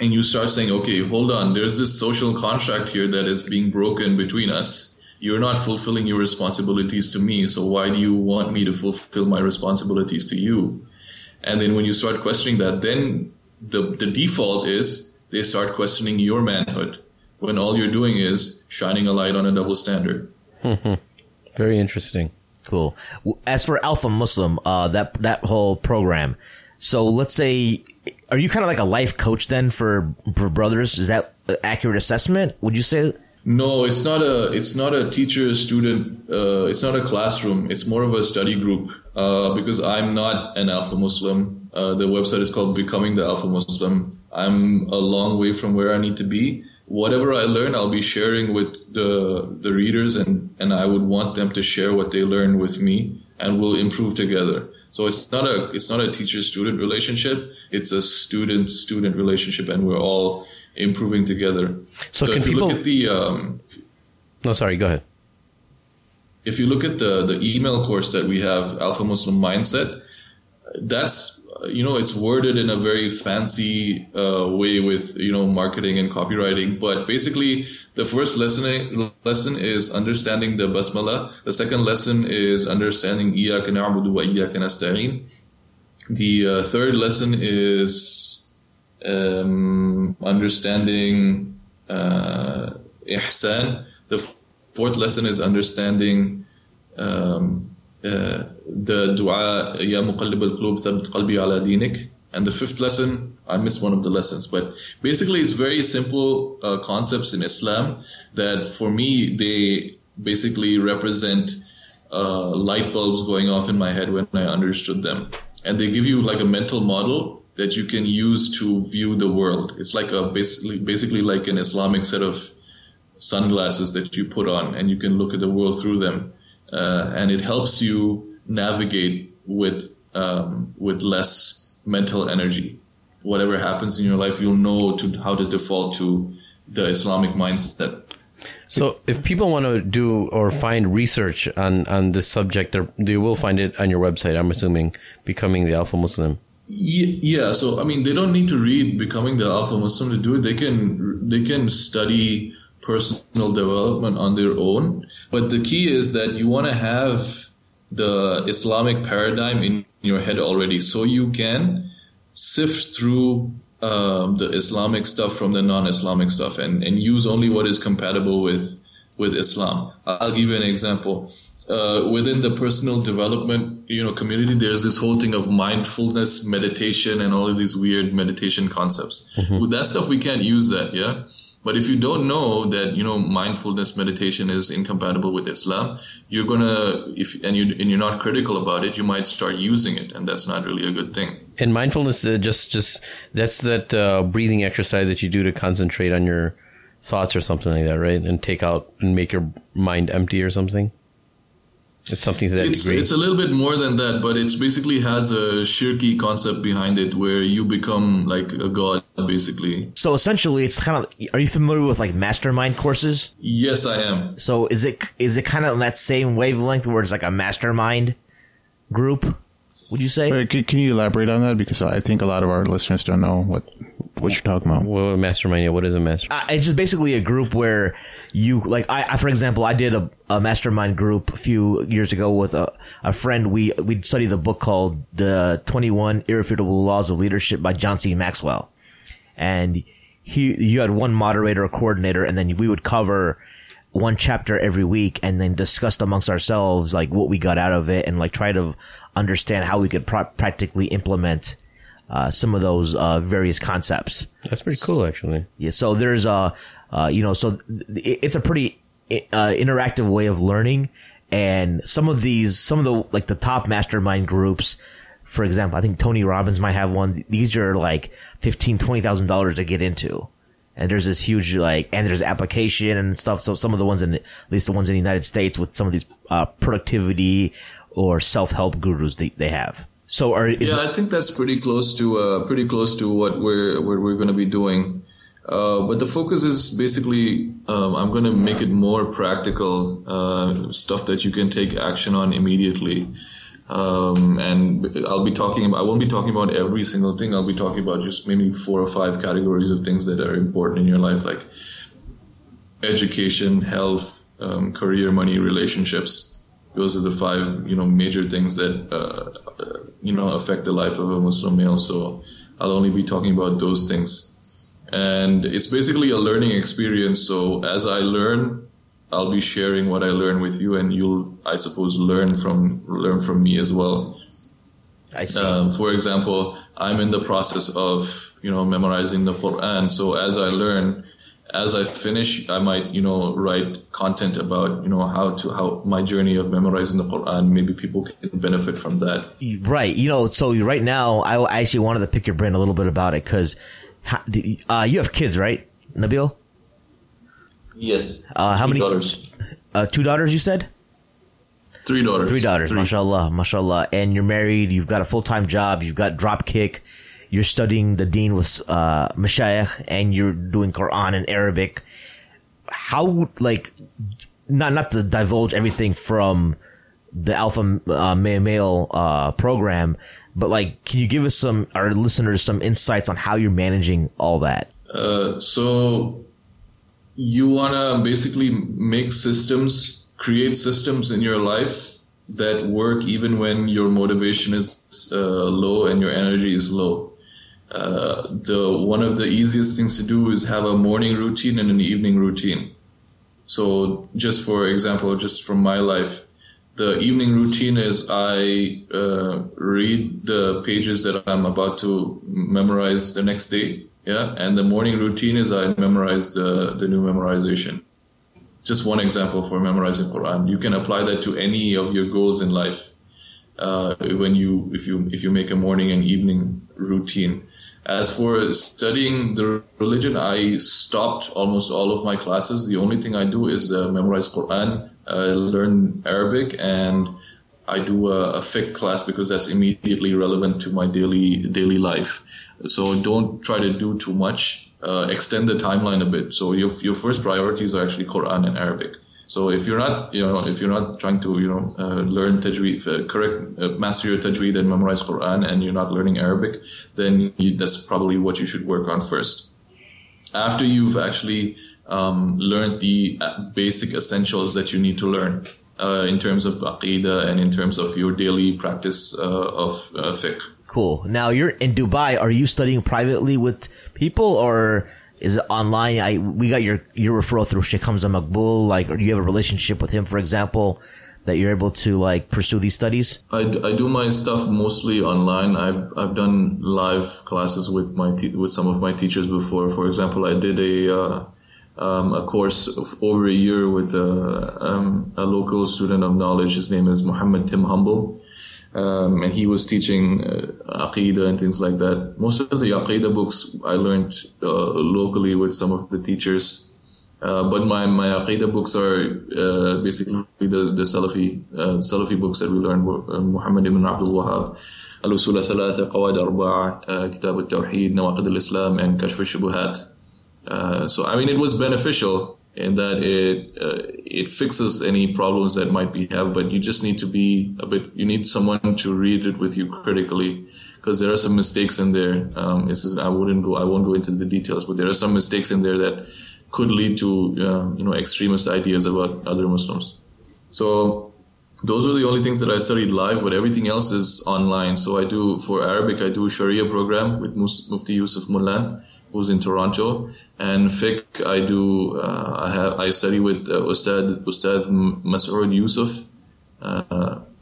and you start saying, okay, hold on, there's this social contract here that is being broken between us. You're not fulfilling your responsibilities to me. So why do you want me to fulfill my responsibilities to you? And then when you start questioning that, then the, the default is they start questioning your manhood when all you're doing is shining a light on a double standard. Very interesting. Cool. As for Alpha Muslim, uh, that that whole program. So let's say, are you kind of like a life coach then for, for brothers? Is that accurate assessment? Would you say? No, it's not a it's not a teacher student. Uh, it's not a classroom. It's more of a study group. Uh, because I'm not an Alpha Muslim. Uh, the website is called Becoming the Alpha Muslim. I'm a long way from where I need to be. Whatever I learn, I'll be sharing with the the readers, and and I would want them to share what they learn with me, and we'll improve together. So it's not a it's not a teacher student relationship. It's a student student relationship, and we're all improving together. So, So, can if you people? look at the um, no, sorry. Go ahead. if you look at the the email course that we have, Alpha Muslim Mindset, that's you know it's worded in a very fancy uh, way with you know marketing and copywriting. But basically the first lesson lesson is understanding the basmala. The second lesson is understanding iyyaka na'budu wa iyyaka nasta'in. The uh, third lesson is um, understanding uh, ihsan. The fourth lesson is understanding um, the dua Ya Muqallib al-Qulub Thabbit Qalbi ala Dinik. And the fifth lesson, I missed one of the lessons, but basically it's very simple uh, concepts in Islam that for me, they basically represent uh, light bulbs going off in my head when I understood them. And they give you like a mental model that you can use to view the world. It's like a basically, basically like an Islamic set of sunglasses that you put on and you can look at the world through them. Uh, and it helps you navigate with, um, with less mental energy. Whatever happens in your life, you'll know to how to default to the Islamic mindset. So, if people want to do or find research on on this subject, they will find it on your website. I'm assuming, becoming the Alpha Muslim. Yeah, so I mean, they don't need to read "Becoming the Alpha Muslim" to do it. They can they can study personal development on their own. But the key is that you want to have the Islamic paradigm in your head already, so you can sift through um, the Islamic stuff from the non-Islamic stuff, and, and use only what is compatible with with Islam. I'll give you an example. Uh, within the personal development, you know, community, there's this whole thing of mindfulness, meditation, and all of these weird meditation concepts. With that stuff, we can't use that, yeah. But if you don't know that, you know, mindfulness meditation is incompatible with Islam, you're gonna, if and you and you're not critical about it, you might start using it, and that's not really a good thing. And mindfulness, uh, just just that's that uh, breathing exercise that you do to concentrate on your thoughts or something like that, right? And take out and make your mind empty or something. It's something that It's, degree. it's a little bit more than that, but it basically has a shirky concept behind it where you become like a god, basically. So essentially, it's kind of. Are you familiar with like mastermind courses? Yes, I am. So is it is it kind of on that same wavelength where it's like a mastermind group? Would you say? Wait, can, can you elaborate on that? Because I think a lot of our listeners don't know what what you're talking about. well, mastermind. Yeah, what is a mastermind? Uh, it's just basically a group where you like I, I for example I did a, a mastermind group a few years ago with a, a friend we we studied the book called the 21 irrefutable laws of leadership by John C Maxwell and he you had one moderator or coordinator and then we would cover one chapter every week and then discuss amongst ourselves like what we got out of it and like try to understand how we could pra- practically implement uh, some of those uh, various concepts That's pretty cool, actually. yeah, so there's a, uh, you know, so th- it's a pretty uh, interactive way of learning, and some of these, some of the like the top mastermind groups, for example, I think Tony Robbins might have one. These are like fifteen, twenty thousand dollars to get into, and there's this huge like, and there's application and stuff. So some of the ones in, at least the ones in the United States, with some of these uh, productivity or self help gurus they, they have. So are Yeah, I think that's pretty close to uh, pretty close to what we're what we're going to be doing. Uh, but the focus is basically um, I'm going to make it more practical uh, stuff that you can take action on immediately. Um, and I'll be talking about, I won't be talking about every single thing. I'll be talking about just maybe four or five categories of things that are important in your life, like education, health, um, career, money, relationships. Those are the five, you know, major things that, uh, uh, you know, affect the life of a Muslim male. So I'll only be talking about those things. And it's basically a learning experience. So as I learn, I'll be sharing what I learn with you, and you'll, I suppose, learn from learn from me as well. I see. Um, for example, I'm in the process of you know memorizing the Quran. So as I learn, as I finish, I might you know write content about you know how to how my journey of memorizing the Quran. Maybe people can benefit from that. Right. You know, so right now, I actually wanted to pick your brain a little bit about it because uh, you have kids, right, Nabeel? Yes. Uh, how Two many daughters? Uh, two daughters, you said? Three daughters. Three daughters, Three. mashallah, mashallah. And you're married, you've got a full-time job, you've got Dropkick, you're studying the deen with, uh, mashayikh, and you're doing Quran in Arabic. How, like, not, not to divulge everything from the Alpha uh, Male, male uh, program, but like, can you give us some, our listeners, some insights on how you're managing all that? Uh, so you want to basically make systems, create systems in your life that work even when your motivation is uh, low and your energy is low. Uh, the one of the easiest things to do is have a morning routine and an evening routine. So, just for example, just from my life, the evening routine is I uh, read the pages that I'm about to memorize the next day yeah, and the morning routine is I memorize the, the new memorization. Just one example for memorizing Quran. You can apply that to any of your goals in life. Uh, when you if you if you make a morning and evening routine. As for studying the religion, I stopped almost all of my classes. The only thing I do is uh, memorize Quran, uh, learn Arabic, and I do a, a fiqh class because that's immediately relevant to my daily daily life. So don't try to do too much. Uh, extend the timeline a bit. So your your first priorities are actually Quran and Arabic. So if you're not, you know, if you're not trying to, you know, uh, learn tajweed, uh, correct, uh, master your tajweed and memorize Quran, and you're not learning Arabic, then you, that's probably what you should work on first. After you've actually um, learned the uh, basic essentials that you need to learn uh, in terms of aqidah and in terms of your daily practice uh, of fiqh. Cool. Now you're in Dubai. Are you studying privately with people or is it online? I we got your your referral through Sheikh Hamza Makbul. Like, or do you have a relationship with him, for example, that you're able to like pursue these studies? I, I do my stuff mostly online. I've I've done live classes with my te- with some of my teachers before. For example, I did a uh, um, a course of over a year with uh, um, a local student of knowledge. His name is Muhammad Tim Humble um, and he was teaching uh, Aqidah and things like that. Most of the Aqidah books I learned uh, locally with some of the teachers. Uh, but my, my Aqidah books are uh, basically the, the Salafi, uh, Salafi books that we learned uh, Muhammad ibn Abdul Wahhab, Al-Usul al-Thalatha, Qawaid al-Arba'a, Kitab al-Tawheed, Nawaqid al-Islam, and Kashf al-Shubuhat. So, I mean, it was beneficial in that it uh, it fixes any problems that might be have but you just need to be a bit you need someone to read it with you critically because there are some mistakes in there. Um, is, I wouldn't go I won't go into the details but there are some mistakes in there that could lead to uh, you know extremist ideas about other Muslims. So those are the only things that I studied live, but everything else is online. So I do for Arabic, I do Sharia program with Mufti Yusuf Mullan, who's in Toronto, and fiqh I do. Uh, I have I study with uh, Ustad Ustad Masood Yusuf, uh,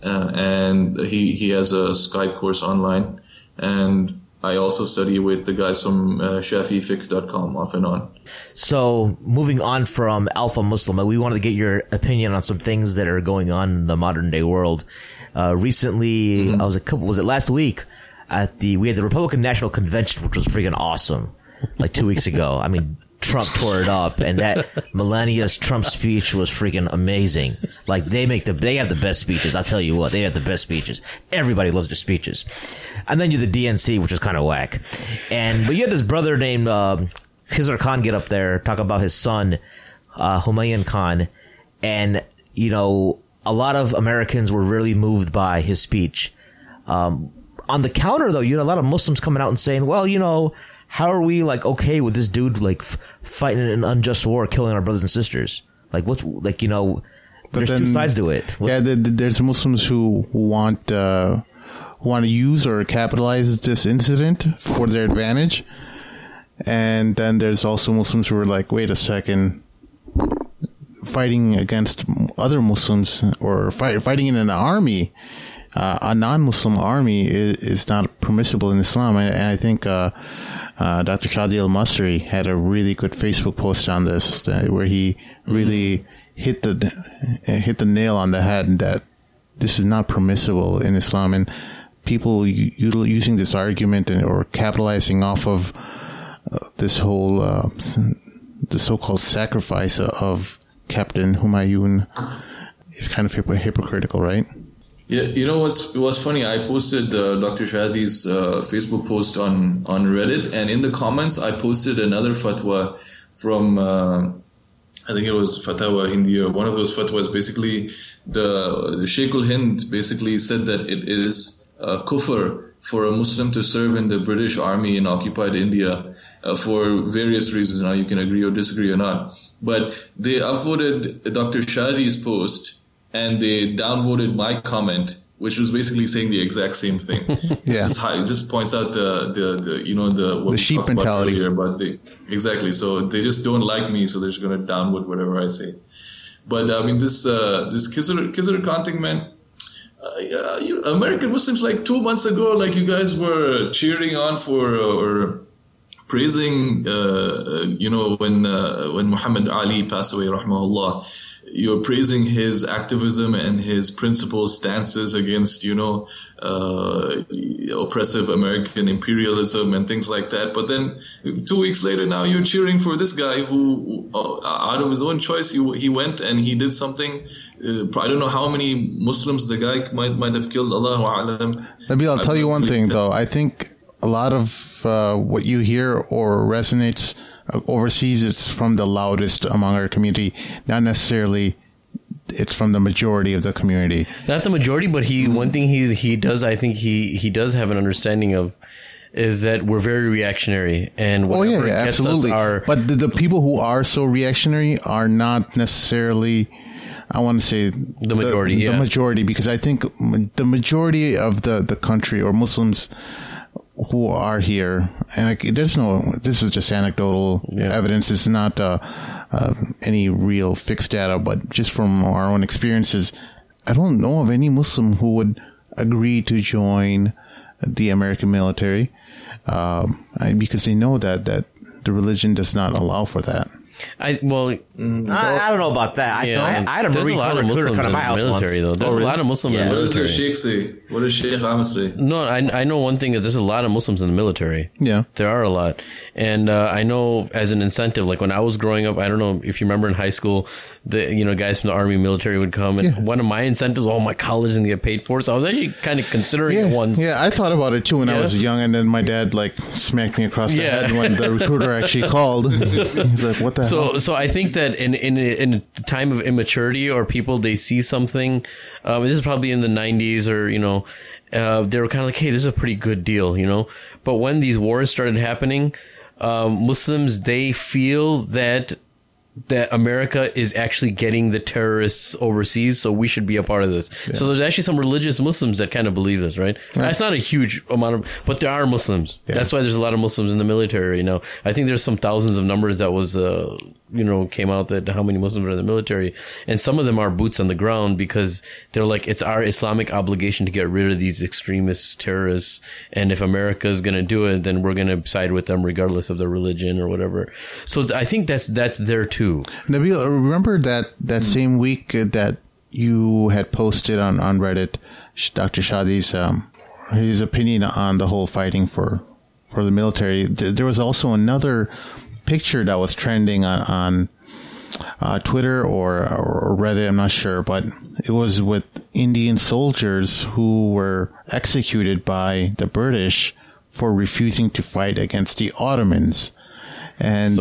uh, and he he has a Skype course online, and I also study with the guys from uh, ShafiiFiqh.com off and on. So, moving on from Alpha Muslim, we wanted to get your opinion on some things that are going on in the modern day world. Uh, recently, mm-hmm. I was a couple, was it last week? At the, we had the Republican National Convention, which was freaking awesome. Like two weeks ago. I mean, Trump tore it up, and that Melania's Trump speech was freaking amazing. Like they make the they have the best speeches. I'll tell you what, they have the best speeches. Everybody loves their speeches. And then you the DNC, which was kind of whack. And but you had this brother named uh, Khizr Khan get up there, talk about his son, uh, Humayun Khan, and you know, a lot of Americans were really moved by his speech. Um, on the counter, though, you had a lot of Muslims coming out and saying, "Well, you know, how are we like okay with this dude like f- fighting an unjust war, killing our brothers and sisters? Like, what's like, you know." But there's two sides to it. What's- Yeah, the, the- there's Muslims who want uh, want to use or capitalize this incident for their advantage, and then there's also Muslims who are like, wait a second, fighting against other Muslims or fight, fighting in an army, uh, a non-Muslim army is, is not permissible in Islam, and, and I think. Uh, uh, Dr. Shadi Al Masri had a really good Facebook post on this, uh, where he really hit the hit the nail on the head that this is not permissible in Islam, and people u- using this argument and or capitalizing off of uh, this whole uh, the so-called sacrifice of Captain Humayun is kind of hypo- hypocritical, right? Yeah, you know what's what's funny? I posted uh, Dr. Shadi's uh, Facebook post on on Reddit, and in the comments, I posted another fatwa from uh, I think it was Fatawa Hindiya. One of those fatwas, basically, the, the Sheikh Hind basically said that it is uh, kufr for a Muslim to serve in the British Army in occupied India uh, for various reasons. Now you can agree or disagree or not, but they upvoted Dr. Shadi's post and they downvoted my comment, which was basically saying the exact same thing. Yeah. Just just points out the, the, the you know the what The sheep talked about mentality. earlier the exactly. So they just don't like me, so they're just gonna downvote whatever I say. But I mean, this uh, this Khizr Khizr Khan man. Uh, you, American Muslims, like two months ago, like you guys were cheering on for uh, or praising, uh, uh, you know, when uh, when Muhammad Ali passed away, rahmahullah, you're praising his activism and his principled stances against, you know, uh, oppressive American imperialism and things like that. But then two weeks later, now you're cheering for this guy who, uh, out of his own choice, he, went and he did something. Uh, I don't know how many Muslims the guy might might have killed. Allahu a'lam. Maybe I'll tell you one thing though. I think a lot of uh, what you hear or resonates overseas, it's from the loudest among our community, not necessarily it's from the majority of the community. Not the majority, but he one thing he he does I think he he does have an understanding of is that we're very reactionary and Oh whatever yeah, yeah gets absolutely. us our but the, the people who are so reactionary are not necessarily. I want to say the majority, The, yeah. majority, because I think the majority of the the country or Muslims who are here, and like, there's no. This is just anecdotal Yeah. evidence. It's not uh, uh, any real fixed data, but just from our own experiences, I don't know of any Muslim who would agree to join the American military um, because they know that that the religion does not allow for that. I well I, I don't know about that. I, yeah, I, I had a there's Marine a lot of recruiter Muslims come in to my the house military once. though. There's Oh, a lot of Muslims Yeah. in the What does the military. Sheikh say? What does Sheikh Ahmed say? No, I I know one thing that there's a lot of Muslims in the military. Yeah. There are a lot. And uh, I know as an incentive, like when I was growing up, I don't know if you remember in high school, the you know guys from the army military would come, and Yeah. one of my incentives, all my college and get paid for. So I was actually kind of considering Yeah, it once. yeah, I thought about it too when I Yeah. was young, and then my dad like smacked me across the Yeah. head when the recruiter actually called. He's like, "What the hell?" So, so I think that in in in a time of immaturity or people they see something, um, this is probably in the '90s or you know, uh, they were kind of like, hey, this is a pretty good deal, you know. But when these wars started happening, um, Muslims they feel that that America is actually getting the terrorists overseas, so we should be a part of this. So there's actually some religious Muslims that kind of believe this, right? That's not a huge amount of, but there are Muslims. That's why there's a lot of Muslims in the military. You know, I think there's some thousands of numbers that was, uh, you know, came out that how many Muslims are in the military, and some of them are boots on the ground because they're like it's our Islamic obligation to get rid of these extremist terrorists, and if America is going to do it, then we're going to side with them regardless of their religion or whatever. So th- I think that's that's there too. Nabeel, remember that that same week that you had posted on on Reddit, Dr. Shadi's um, his opinion on the whole fighting for for the military. There was also another picture that was trending on on uh, Twitter or or Reddit. I'm not sure, but it was with Indian soldiers who were executed by the British for refusing to fight against the Ottomans. and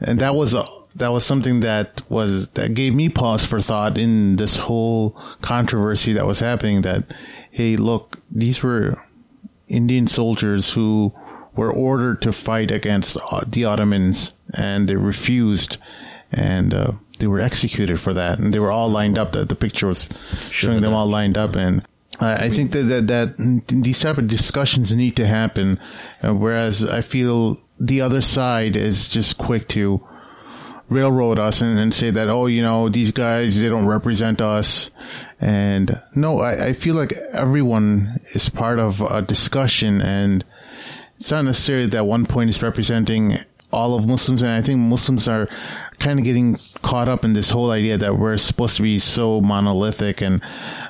and that was a that was something that was that gave me pause for thought in this whole controversy that was happening. That hey, look, these were Indian soldiers who were ordered to fight against uh, the Ottomans, and they refused, and uh, they were executed for that. And they were all lined up. The, the picture was showing them all lined up, and I think that, that that these type of discussions need to happen. Uh, whereas I feel the other side is just quick to railroad us and, and, say that, oh, you know, these guys, they don't represent us. And no, I, I feel like everyone is part of a discussion and it's not necessarily that one point is representing all of Muslims. And I think Muslims are kind of getting caught up in this whole idea that we're supposed to be so monolithic and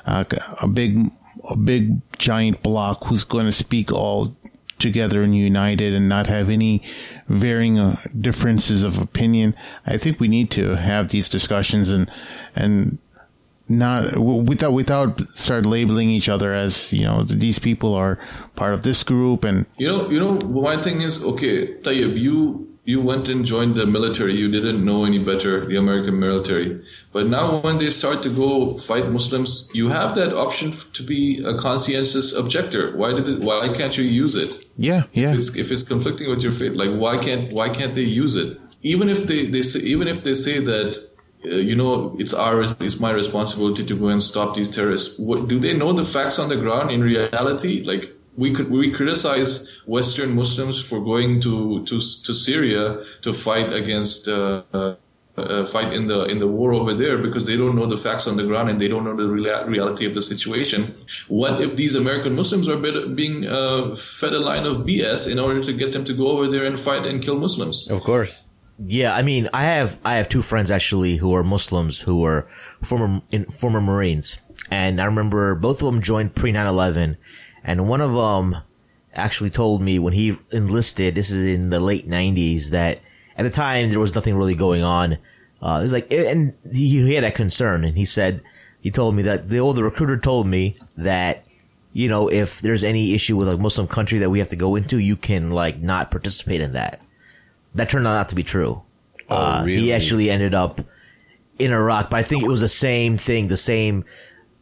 uh, a big, a big giant block who's going to speak all together and united and not have any varying uh, differences of opinion. I think we need to have these discussions and and not without without start labeling each other as you know these people are part of this group and you know you know one thing is okay Tayyib you you went and joined the military. You didn't know any better, the American military. But now, when they start to go fight Muslims, you have that option to be a conscientious objector. Why did it? Why can't you use it? Yeah, yeah. If it's, if it's conflicting with your faith, like why can't why can't they use it? Even if they, they say, even if they say that you know, it's our, it's my responsibility to go and stop these terrorists. What, do they know the facts on the ground in reality? Like, we could we criticize Western Muslims for going to to to Syria to fight against uh, uh, uh, fight in the in the war over there because they don't know the facts on the ground and they don't know the rea- reality of the situation. What if these American Muslims are being uh, fed a line of BS in order to get them to go over there and fight and kill Muslims? Of course. Yeah, I mean, I have I have two friends actually who are Muslims who were former in, former Marines, and I remember both of them joined pre 9/11 and one of them actually told me when he enlisted, this is in the late 90s, that at the time there was nothing really going on. Uh, was like, and he, he had a concern, and he said, he told me that the older recruiter told me that, you know, if there's any issue with a Muslim country that we have to go into, you can like not participate in that. That turned out not to be true. Oh, uh, really? He actually ended up in Iraq, but I think it was the same thing, the same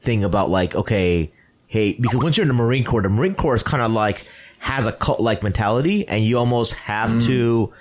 thing about like, okay, hey, because once you're in the Marine Corps, the Marine Corps is kind of like has a cult like mentality, and you almost have mm. to,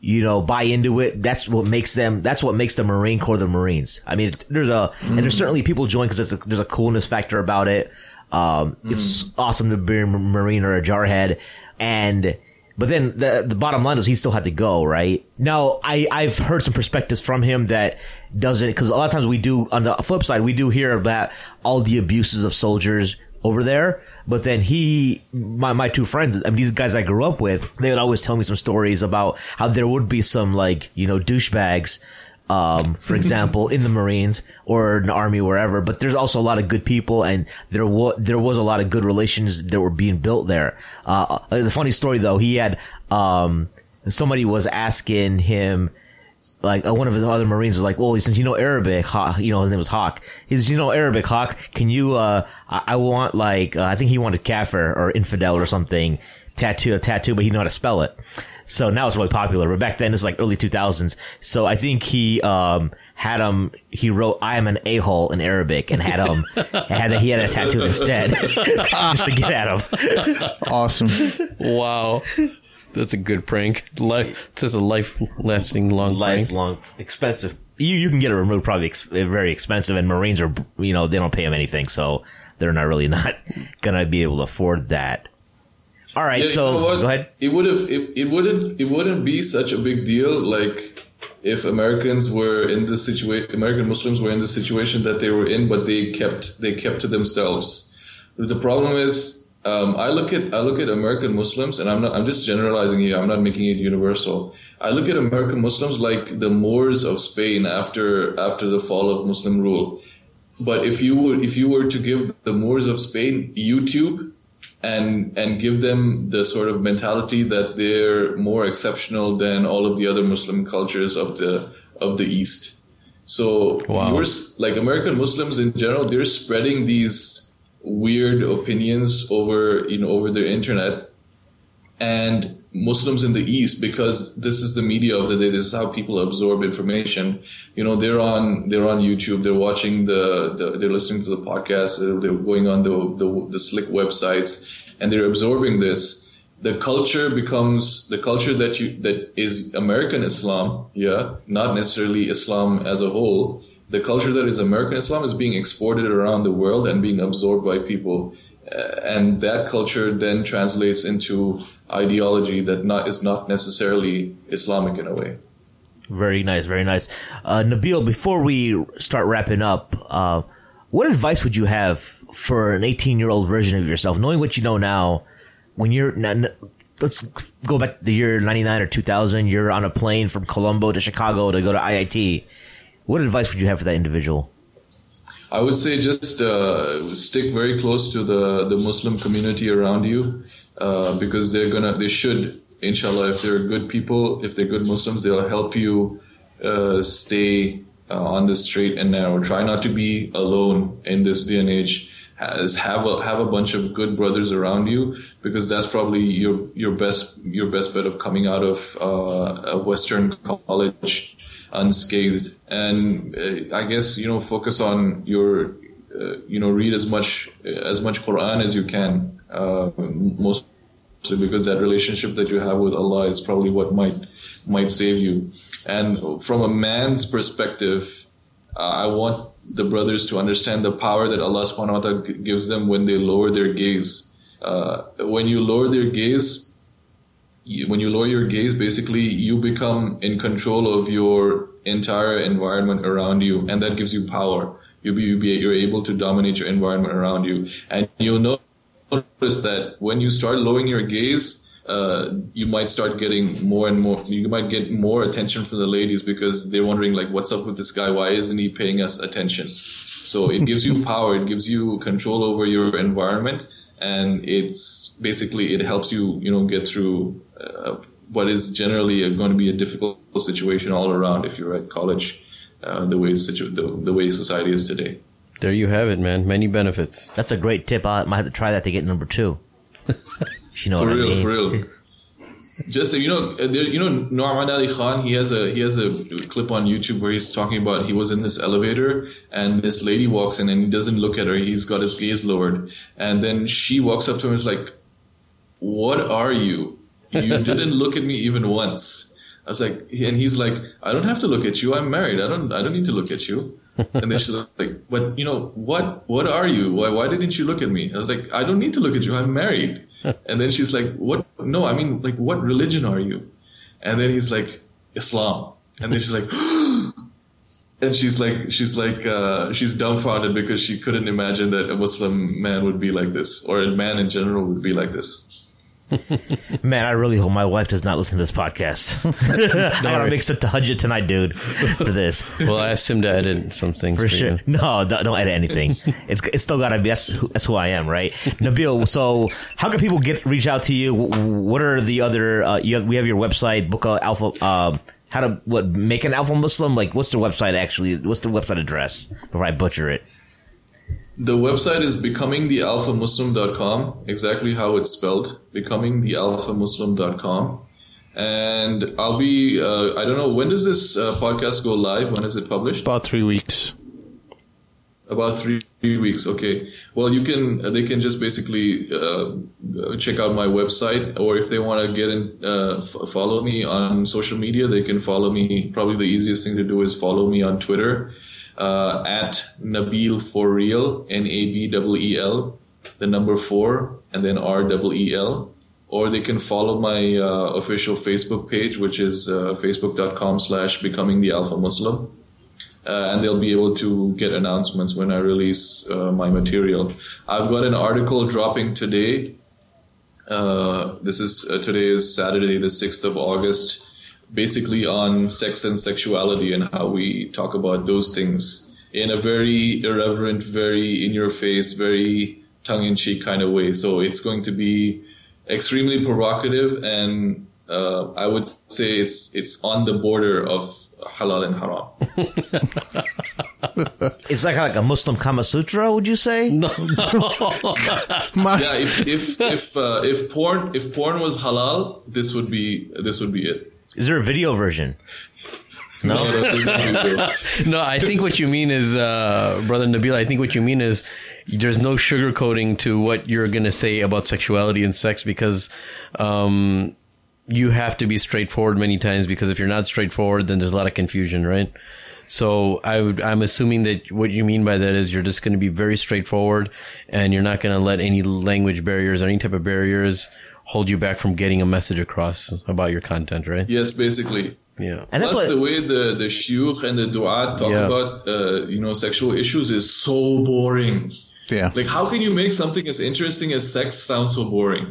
you know, buy into it. That's what makes them. That's what makes the Marine Corps the Marines. I mean, there's a mm. and there's mm. certainly people join because there's a, there's a coolness factor about it. Um, mm. It's awesome to be a Marine or a jarhead, and. But then the the bottom line is he still had to go, right? Now, I, I've heard some perspectives from him that doesn't, because a lot of times we do, on the flip side, we do hear about all the abuses of soldiers over there. But then he, my, my two friends, I mean, these guys I grew up with, they would always tell me some stories about how there would be some like, you know, douchebags, um, for example, in the Marines or in the Army, wherever. But there's also a lot of good people, and there was there was a lot of good relations that were being built there. Uh, a funny story though. He had um, somebody was asking him like uh, one of his other Marines was like, "Well, since you know Arabic, Hawk, you know his name was Hawk. He says, you know Arabic, Hawk. Can you? Uh, I, I want like uh, I think he wanted kafir or infidel or something tattoo a tattoo, but he know how to spell it. So now it's really popular. But back then it's like early two thousands. So I think he um, had him. He wrote "I am an a hole" in Arabic and had him had a, he had a tattoo instead just to get at him. Awesome! Wow. That's a good prank. Life, it's just a life lasting long lifelong expensive. You you can get it removed probably ex- very expensive, and Marines are you know they don't pay them anything, so they're not really not gonna be able to afford that. All right, yeah, so you know go ahead. It would have it, it wouldn't it wouldn't be such a big deal like if Americans were in the situation American Muslims were in the situation that they were in, but they kept they kept to themselves. The problem is um, I look at I look at American Muslims, and I'm not I'm just generalizing here. I'm not making it universal. I look at American Muslims like the Moors of Spain after after the fall of Muslim rule. But if you would if you were to give the Moors of Spain YouTube and and give them the sort of mentality that they're more exceptional than all of the other Muslim cultures of the of the East. So wow. yours like American Muslims in general, they're spreading these weird opinions over you know over the internet and Muslims in the East, because this is the media of the day, this is how people absorb information. You know, they're on they're on YouTube, they're watching the, the they're listening to the podcast, they're going on the, the the slick websites, and they're absorbing this. The culture becomes the culture that you that is American Islam, yeah, not necessarily Islam as a whole. The culture that is American Islam is being exported around the world and being absorbed by people uh, and that culture then translates into ideology that not is not necessarily Islamic in a way. Very nice, very nice. Uh, Nabeel, before we start wrapping up, uh, what advice would you have for an 18 year old version of yourself, knowing what you know now? When you're, let's go back to the year 99 or 2000, you're on a plane from Colombo to Chicago to go to IIT. What advice would you have for that individual? I would say just uh, stick very close to the, the Muslim community around you uh, because they're gonna they should inshallah if they're good people if they're good Muslims they'll help you uh, stay uh, on the straight and narrow. Try not to be alone in this day and age. Has have a have a bunch of good brothers around you because that's probably your your best your best bet of coming out of uh, a Western college unscathed. And uh, I guess you know focus on your uh, you know read as much as much Quran as you can. Uh, mostly because that relationship that you have with Allah is probably what might might save you. And from a man's perspective, uh, I want the brothers to understand the power that Allah subhanahu wa ta'ala gives them when they lower their gaze. Uh, when you lower their gaze, when you lower your gaze, basically you become in control of your entire environment around you, and that gives you power. You be, you be you're able to dominate your environment around you, and you'll notice that when you start lowering your gaze, uh, you might start getting more and more. You might get more attention from the ladies because they're wondering like, what's up with this guy? Why isn't he paying us attention? So it gives you power. It gives you control over your environment, and it's basically it helps you you know get through uh, what is generally going to be a difficult situation all around if you're at college, uh, the way situ- the, the way society is today. There you have it, man. Many benefits. That's a great tip. I might have to try that to get number two. you know, for real, I mean? for real. Just you know, uh, there, you know, Nouman Ali Khan. He has a he has a clip on YouTube where he's talking about he was in this elevator and this lady walks in and he doesn't look at her. He's got his gaze lowered, and then she walks up to him and is like, "What are you?" You didn't look at me even once. I was like, and he's like, I don't have to look at you. I'm married. I don't, I don't need to look at you. And then she's like, but you know, what, what are you? Why, why didn't you look at me? I was like, I don't need to look at you. I'm married. And then she's like, what? No, I mean, like, what religion are you? And then he's like, Islam. And then she's like, and she's like, she's like, uh, she's dumbfounded because she couldn't imagine that a Muslim man would be like this, or a man in general would be like this. Man, I really hope my wife does not listen to this podcast. I gotta make some tahajjud tonight, dude, for this. Well, I asked him to edit something for, sure. You. No, don't, don't, edit anything. it's it's still gotta be. That's who, that's who I am, right? Nabeel. So, how can people get reach out to you? What are the other? Uh, you have, we have your website, Book Alpha. Uh, how to what make an Alpha Muslim? Like, what's the website actually? What's the website address? Before I butcher it. The website is becomingthealphamuslim.com, exactly how it's spelled, becomingthealphamuslim.com. And I'll be, uh, I don't know, when does this uh, podcast go live? When is it published? About three weeks. About three, three weeks, okay. Well, you can, they can just basically uh, check out my website, or if they want to get in, uh, f- follow me on social media, they can follow me. Probably the easiest thing to do is follow me on Twitter uh, at Nabeel for real, N A B E E L, the number four, and then R E E L. Or they can follow my uh, official Facebook page, which is uh, facebook.com slash becoming the alpha Muslim. Uh, and they'll be able to get announcements when I release uh, my material. I've got an article dropping today. Uh, this is uh, today is Saturday, the 6th of August basically on sex and sexuality and how we talk about those things in a very irreverent, very in your face, very tongue in cheek kind of way. So it's going to be extremely provocative and uh, I would say it's it's on the border of halal and haram. it's like like a Muslim Kama Sutra. Would you say? No. My, Yeah, if if if uh, if porn if porn was halal, this would be this would be it. Is there a video version? No. No, that doesn't do it. no, I think what you mean is, uh, brother Nabeel. I think what you mean is there's no sugarcoating to what you're going to say about sexuality and sex because um, you have to be straightforward many times. Because if you're not straightforward, then there's a lot of confusion, right? So I would, I'm assuming that what you mean by that is you're just going to be very straightforward, and you're not going to let any language barriers or any type of barriers hold you back from getting a message across about your content, right? Yes, basically. Yeah. And that's Plus, what the way the the shuyukh and the du'at talk Yeah. about uh, you know sexual issues is so boring. yeah. Like, how can you make something as interesting as sex sound so boring?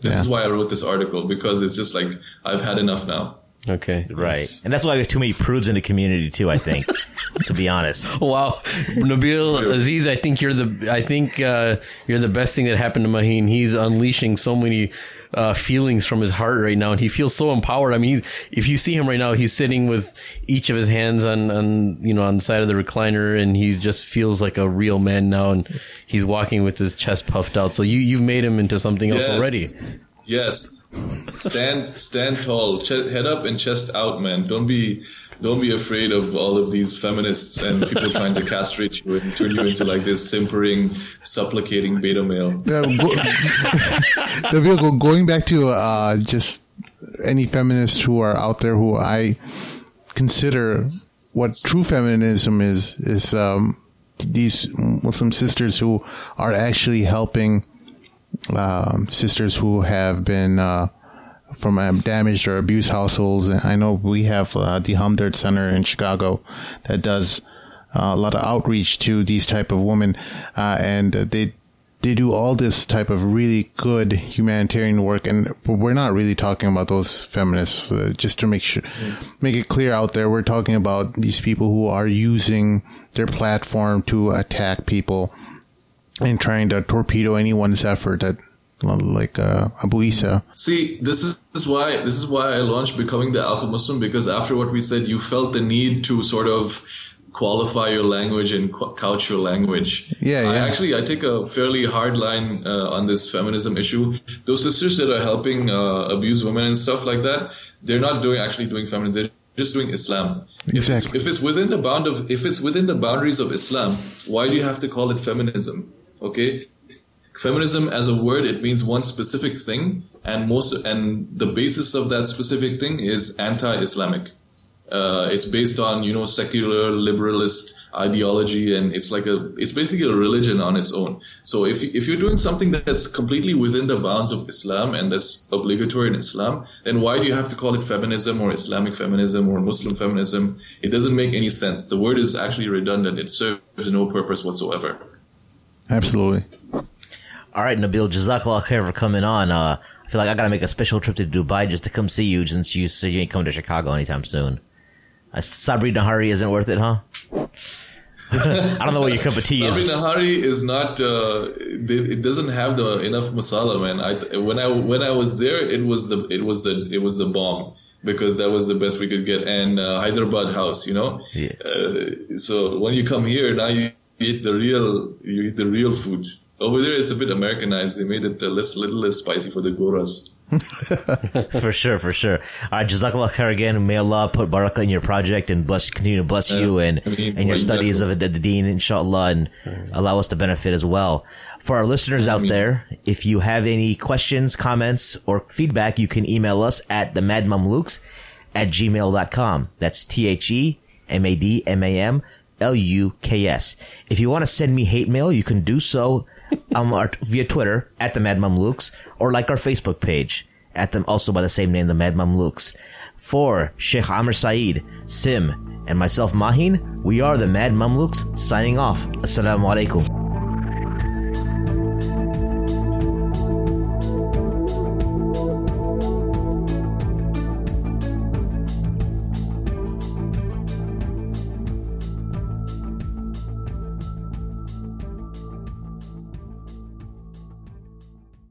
This Yeah. is why I wrote this article because it's just like I've had enough now. Okay. right, and that's why we have too many prudes in the community too. I think, to be honest. Wow, Nabeel Azeez, I think you're the I think uh, you're the best thing that happened to Maheen. He's unleashing so many uh, feelings from his heart right now, and he feels so empowered. I mean, he's, if you see him right now, he's sitting with each of his hands on, on you know on the side of the recliner, and he just feels like a real man now, and he's walking with his chest puffed out. So you you've made him into something else Yes. already. Yes. Stand stand tall, Ch- head up and chest out, man. Don't be don't be afraid of all of these feminists and people trying to castrate you and turn you into like this simpering, supplicating beta male. Go, the vehicle going back to uh, just any feminists who are out there who I consider what true feminism is is um, these Muslim sisters who are actually helping um, sisters who have been uh, from um, damaged or abused households. And I know we have uh, the Hamdard Center in Chicago that does uh, a lot of outreach to these type of women, uh, and they they do all this type of really good humanitarian work. And we're not really talking about those feminists. Uh, just to make sure, make it clear out there, we're talking about these people who are using their platform to attack people and trying to torpedo anyone's effort at like uh, Abu Isa. See, this is, this is why this is why I launched becoming the Alpha Muslim because after what we said, you felt the need to sort of qualify your language and qu- couch your language. Yeah, I actually I take a fairly hard line uh, on this feminism issue. Those sisters that are helping uh, abuse women and stuff like that, they're not doing actually doing feminism. They're just doing Islam. If it's, Exactly. if it's within the bound of if it's within the boundaries of Islam, why do you have to call it feminism? Okay, feminism as a word it means one specific thing and most and the basis of that specific thing is anti-islamic. Uh, it's based on you know secular liberalist ideology and it's like a it's basically a religion on its own. So if if you're doing something that's completely within the bounds of islam and that's obligatory in islam then why do you have to call it feminism or islamic feminism or muslim feminism? It doesn't make any sense. The word is actually redundant. It serves no purpose whatsoever Absolutely. All right, Nabeel, Jazakallah khair for coming on. Uh, I feel like I gotta make a special trip to Dubai just to come see you since you said you ain't coming to Chicago anytime soon. Uh, Sabri Nihari isn't worth it, huh? I don't know what your cup of tea Sabri is. Sabri Nihari is not. Uh, it it doesn't have the enough masala, man. I when I when I was there, it was the it was the it was the bomb because that was the best we could get. And uh, Hyderabad house, you know. Yeah. Uh, so when you come here, now you eat the real you eat the real food. Over there, it's a bit Americanized. They made it a less, little less spicy for the goras. For sure, for sure. All right, Jazakallah khair again. May Allah put barakah in your project and bless, continue to bless you and, I mean, and your studies of the, the deen, inshallah, and allow us to benefit as well. For our listeners out mean- there, if you have any questions, comments, or feedback, you can email us at the Mad Mamluks at gmail.com. That's T-H-E-M-A-D-M-A-M L-U-K-S. If you want to send me hate mail, you can do so um, our, via Twitter at the Mad Mamluks or like our Facebook page at them also by the same name, the Mad Mamluks. For Sheikh Amr Saeed, Sim, and myself Mahin, we are the Mad Mamluks signing off. Assalamu alaikum.